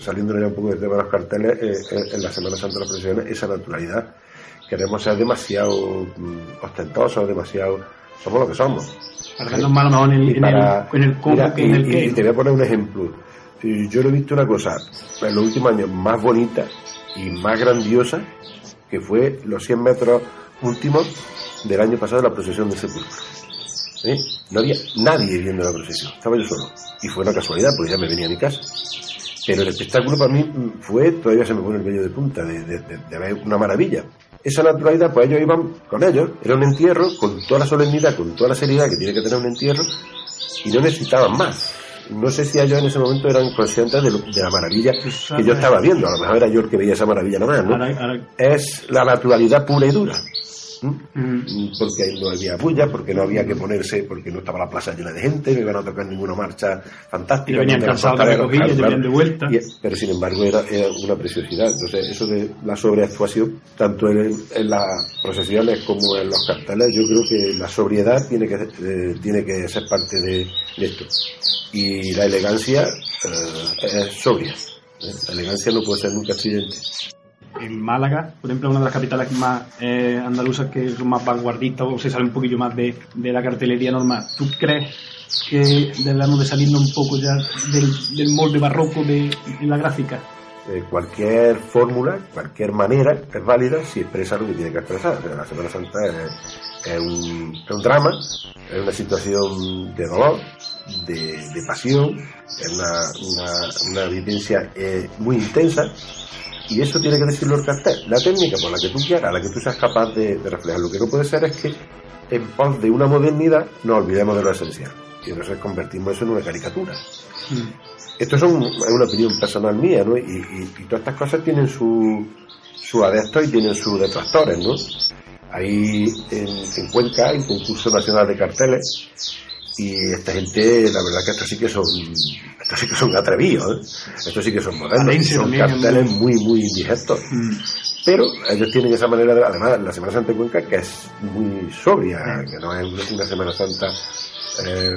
saliendo ya un poco del tema de los carteles, eh, eh, en la Semana Santa de las Procesiones, esa naturalidad. Queremos ser demasiado mm, ostentosos, demasiado. Somos lo que somos. Para mejor en el, Y en para- el, en el cómo mira, que en el y- y te voy a poner un ejemplo. Yo lo he visto una cosa en los últimos años más bonita y más grandiosa, que fue los 100 metros últimos del año pasado la procesión de sepulcro. No había nadie viendo la procesión, estaba yo solo. Y fue una casualidad, porque ya me venía a mi casa. Pero el espectáculo para mí fue, todavía se me pone el vello de punta, de- de ver una maravilla. Esa naturalidad, pues ellos iban con ellos, era un entierro con toda la solemnidad, con toda la seriedad que tiene que tener un entierro, y no necesitaban más. No sé si ellos en ese momento eran conscientes de, lo- de la maravilla que yo estaba viendo. A lo mejor era yo el que veía esa maravilla nada más, ¿no? Es la naturalidad pura y dura. Mm. Porque ahí no había bulla, porque no había que ponerse, porque no estaba la plaza llena de gente, no iban a tocar ninguna marcha fantástica. Y venían cansados de recogida, claro. venían de vuelta. Y- pero sin embargo era, era una preciosidad. Entonces, eso de la sobreactuación, tanto en, en las procesiones como en los carteles, yo creo que la sobriedad tiene que, eh, tiene que ser parte de, de esto. Y la elegancia eh, es sobria. La elegancia no puede ser nunca estridente. En Málaga, por ejemplo, una de las capitales más eh, andaluzas que son más vanguardistas o se sale un poquillo más de, de la cartelería normal. ¿Tú crees que debemos de salirnos un poco ya del, del molde barroco de, la gráfica? Eh, cualquier fórmula, cualquier manera es válida si expresa lo que tiene que expresar. La Semana Santa es, un, drama, es una situación de dolor, de, de pasión, es una, una, una vivencia eh, muy intensa y eso tiene que decirlo el cartel. La técnica por la que tú quieras, la que tú seas capaz de, de reflejar. Lo que no puede ser es que en pos de una modernidad nos olvidemos de lo esencial y entonces convertimos eso en una caricatura. Esto es, un- es una opinión personal mía, ¿no? Y, y- y todas estas cosas tienen su, su adeptos y tienen sus detractores, ¿no? Ahí en, en Cuenca hay un concurso nacional de carteles y esta gente, la verdad que estos sí que son, estos sí que son atrevidos, ¿eh? Estos sí que son modernos, son carteles muy, muy indigestos. Pero ellos tienen esa manera de, además, la Semana Santa de Cuenca, que es muy sobria, que no es una Semana Santa eh,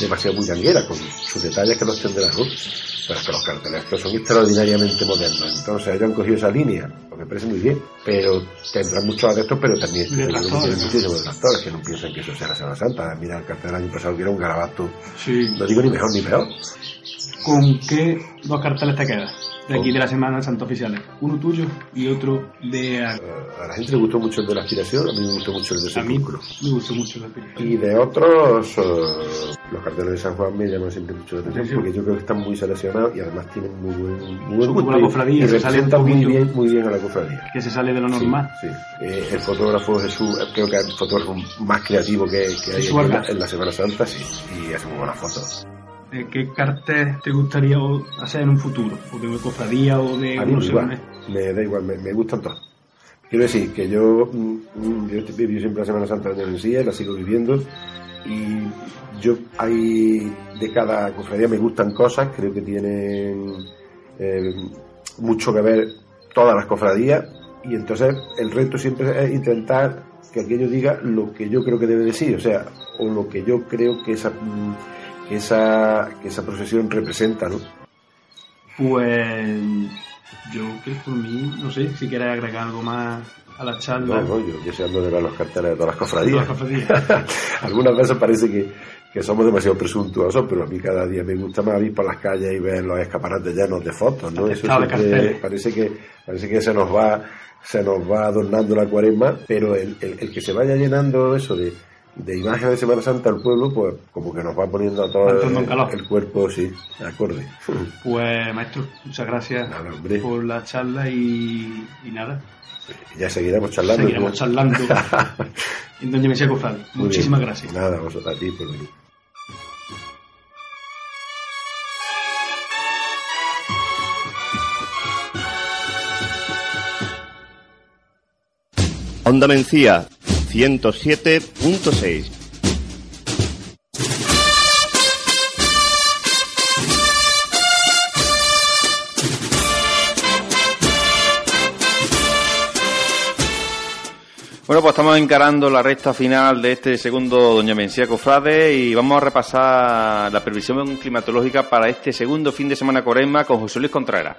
demasiado bullanguera, con sus detalles que los tendrán, ¿no? Pero es que los carteles son extraordinariamente modernos. Entonces ellos han cogido esa línea, lo que parece muy bien, pero tendrán muchos adeptos, pero también tienen muchísimos detractores que no piensan que eso sea la Semana Santa. Mira el cartel del año pasado que era un garabato, Sí. no digo ni mejor ni peor. ¿Con qué dos carteles te quedas de aquí de la Semana Santa oficiales? Uno tuyo y otro de... A la gente le gustó mucho el de la aspiración, a mí me gustó mucho el de Sepulcro. me gustó mucho. Y de otros, eh, los carteles de San Juan me llaman siempre mucho la atención Sí, sí. porque yo creo que están muy seleccionados y además tienen muy buen, muy buen gusto la cofradía, y se sale muy bien, muy bien a la cofradía. Que se sale de lo Sí, normal. Sí, Eh, el fotógrafo Jesús, creo que es el fotógrafo más creativo que, que hay en la, en la Semana Santa, sí, y hace muy buenas fotos. ¿Qué cartel te gustaría hacer en un futuro? ¿O de cofradía o de... A mí me igual, da igual, me, me gustan todos. Quiero decir que yo, mm, mm, yo vivido siempre la Semana Santa de Andalucía, la sigo viviendo y yo hay de cada cofradía me gustan cosas, creo que tienen eh, mucho que ver todas las cofradías y entonces el reto siempre es intentar que aquello diga lo que yo creo que debe decir, o sea, o lo que yo creo que esa mm, que esa que esa procesión representa, ¿no? Pues yo que por mí, no sé, si quieres agregar algo más a la charla. No, no, yo, yo sé ando de los carteles de todas las cofradías. Todas las cofradías. Algunas veces parece que, que somos demasiado presuntuosos, pero a mí cada día me gusta más ir por las calles y ver los escaparates llenos de fotos, ¿no? Eso siempre parece que parece que se nos va se nos va adornando la cuaresma, pero el, el- el que se vaya llenando eso de, de imágenes de Semana Santa al pueblo, pues como que nos va poniendo a todo Va entrando en el, el cuerpo, sí, acorde. Pues maestro, muchas gracias por la charla y, y nada. Ya seguiremos charlando. Seguiremos ¿no? charlando en Doña Mesía Cofrade. Muchísimas bien. gracias. Nada, vosotros a ti por venir. Onda Mencía 107.6 Bueno, pues estamos encarando la recta final de este segundo Doña Mencía Cofrade y vamos a repasar la previsión climatológica para este segundo fin de semana Coresma con José Luis Contreras.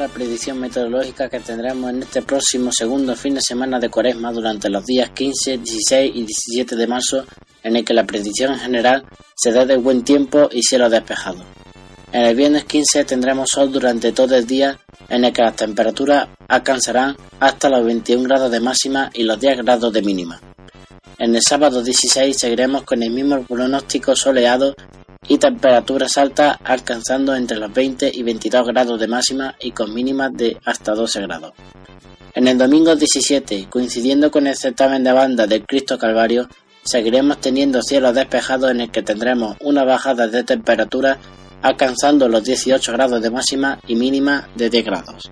La predicción meteorológica que tendremos en este próximo segundo fin de semana de Cuaresma durante los días 15, 16 y 17 de marzo, en el que la predicción en general se da de buen tiempo y cielo despejado. En el viernes 15 tendremos sol durante todo el día, en el que las temperaturas alcanzarán hasta los 21 grados de máxima y los 10 grados de mínima. En el sábado 16 seguiremos con el mismo pronóstico soleado y temperaturas altas alcanzando entre los 20 y 22 grados de máxima y con mínimas de hasta 12 grados. En el domingo 17, coincidiendo con el certamen de banda del Cristo Calvario, seguiremos teniendo cielos despejados en el que tendremos una bajada de temperatura alcanzando los 18 grados de máxima y mínima de 10 grados.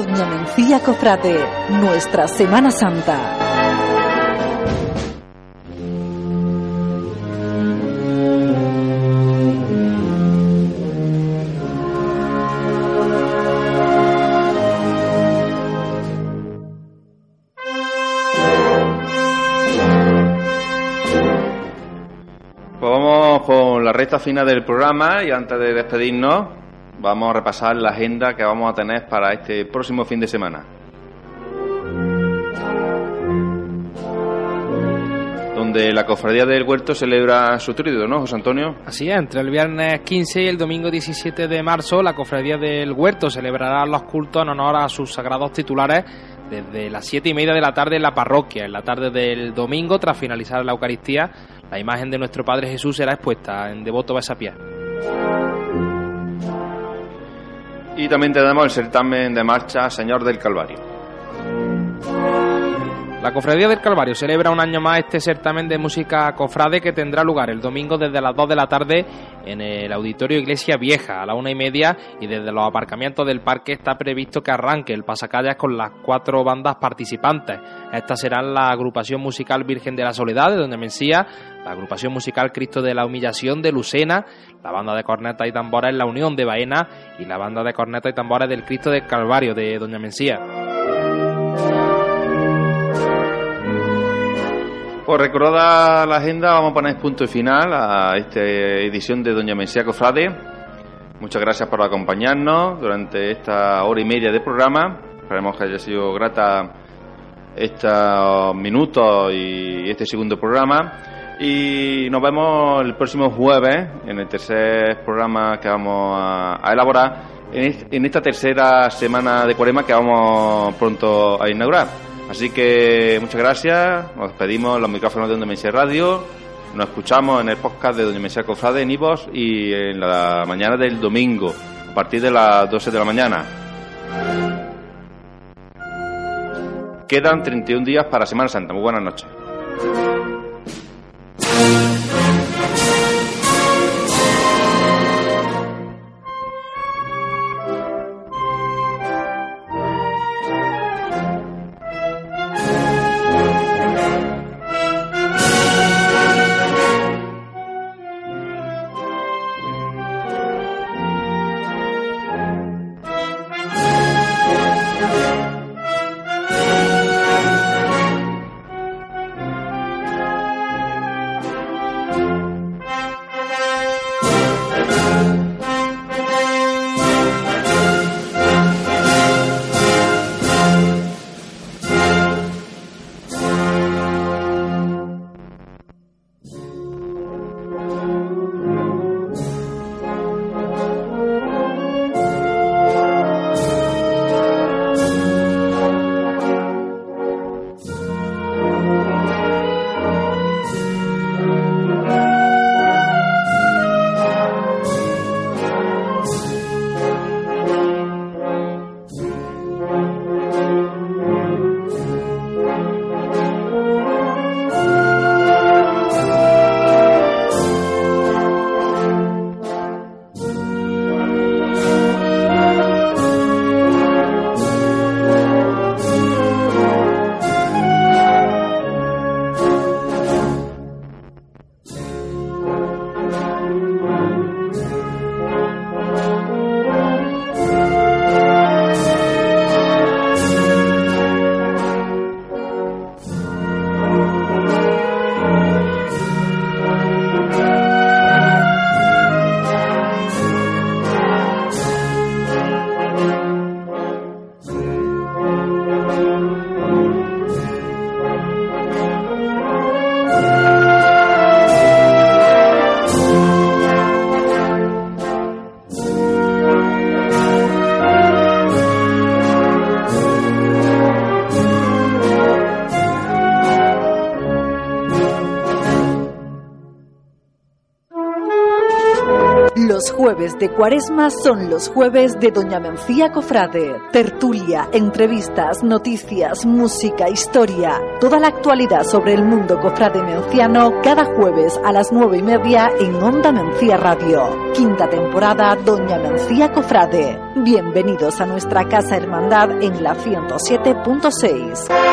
Doña Mencía Cofrade, nuestra Semana Santa. Pues vamos con la recta final del programa y antes de despedirnos vamos a repasar la agenda que vamos a tener para este próximo fin de semana. Donde la Cofradía del Huerto celebra su tríodo, ¿no, José Antonio? Así es, entre el viernes 15 y el domingo 17 de marzo, la Cofradía del Huerto celebrará los cultos en honor a sus sagrados titulares desde las siete y media de la tarde en la parroquia. En la tarde del domingo, tras finalizar la Eucaristía, la imagen de nuestro Padre Jesús será expuesta en devoto besapié. Y también tenemos el certamen de marcha Señor del Calvario. La Cofradía del Calvario celebra un año más este certamen de música cofrade que tendrá lugar el domingo desde las 2 de la tarde en el Auditorio Iglesia Vieja a la una y media y desde los aparcamientos del parque está previsto que arranque el pasacalles con las cuatro bandas participantes. Estas serán la agrupación musical Virgen de la Soledad de Doña Mencía, la agrupación musical Cristo de la Humillación de Lucena, la banda de cornetas y tambores La Unión de Baena y la banda de cornetas y tambores del Cristo del Calvario de Doña Mencía. Pues recordada la agenda, vamos a poner punto y final a esta edición de Doña Mencía Cofrade. Muchas gracias por acompañarnos durante esta hora y media de programa. Esperemos que haya sido grata estos minutos y este segundo programa. Y nos vemos el próximo jueves en el tercer programa que vamos a, elaborar en esta tercera semana de cuarema que vamos pronto a inaugurar. Así que muchas gracias, nos despedimos los micrófonos de Doña Mencía Radio, nos escuchamos en el podcast de Doña Mencía Cofrade en Ivos y en la mañana del domingo, a partir de las 12 de la mañana. Quedan 31 días para Semana Santa. Muy buenas noches. De Cuaresma son los jueves de Doña Mencía Cofrade. Tertulia, entrevistas, noticias, música, historia. Toda la actualidad sobre el mundo cofrade menciano cada jueves a las nueve y media en Onda Mencía Radio. Quinta temporada Doña Mencía Cofrade. Bienvenidos a nuestra casa hermandad en la 107.6.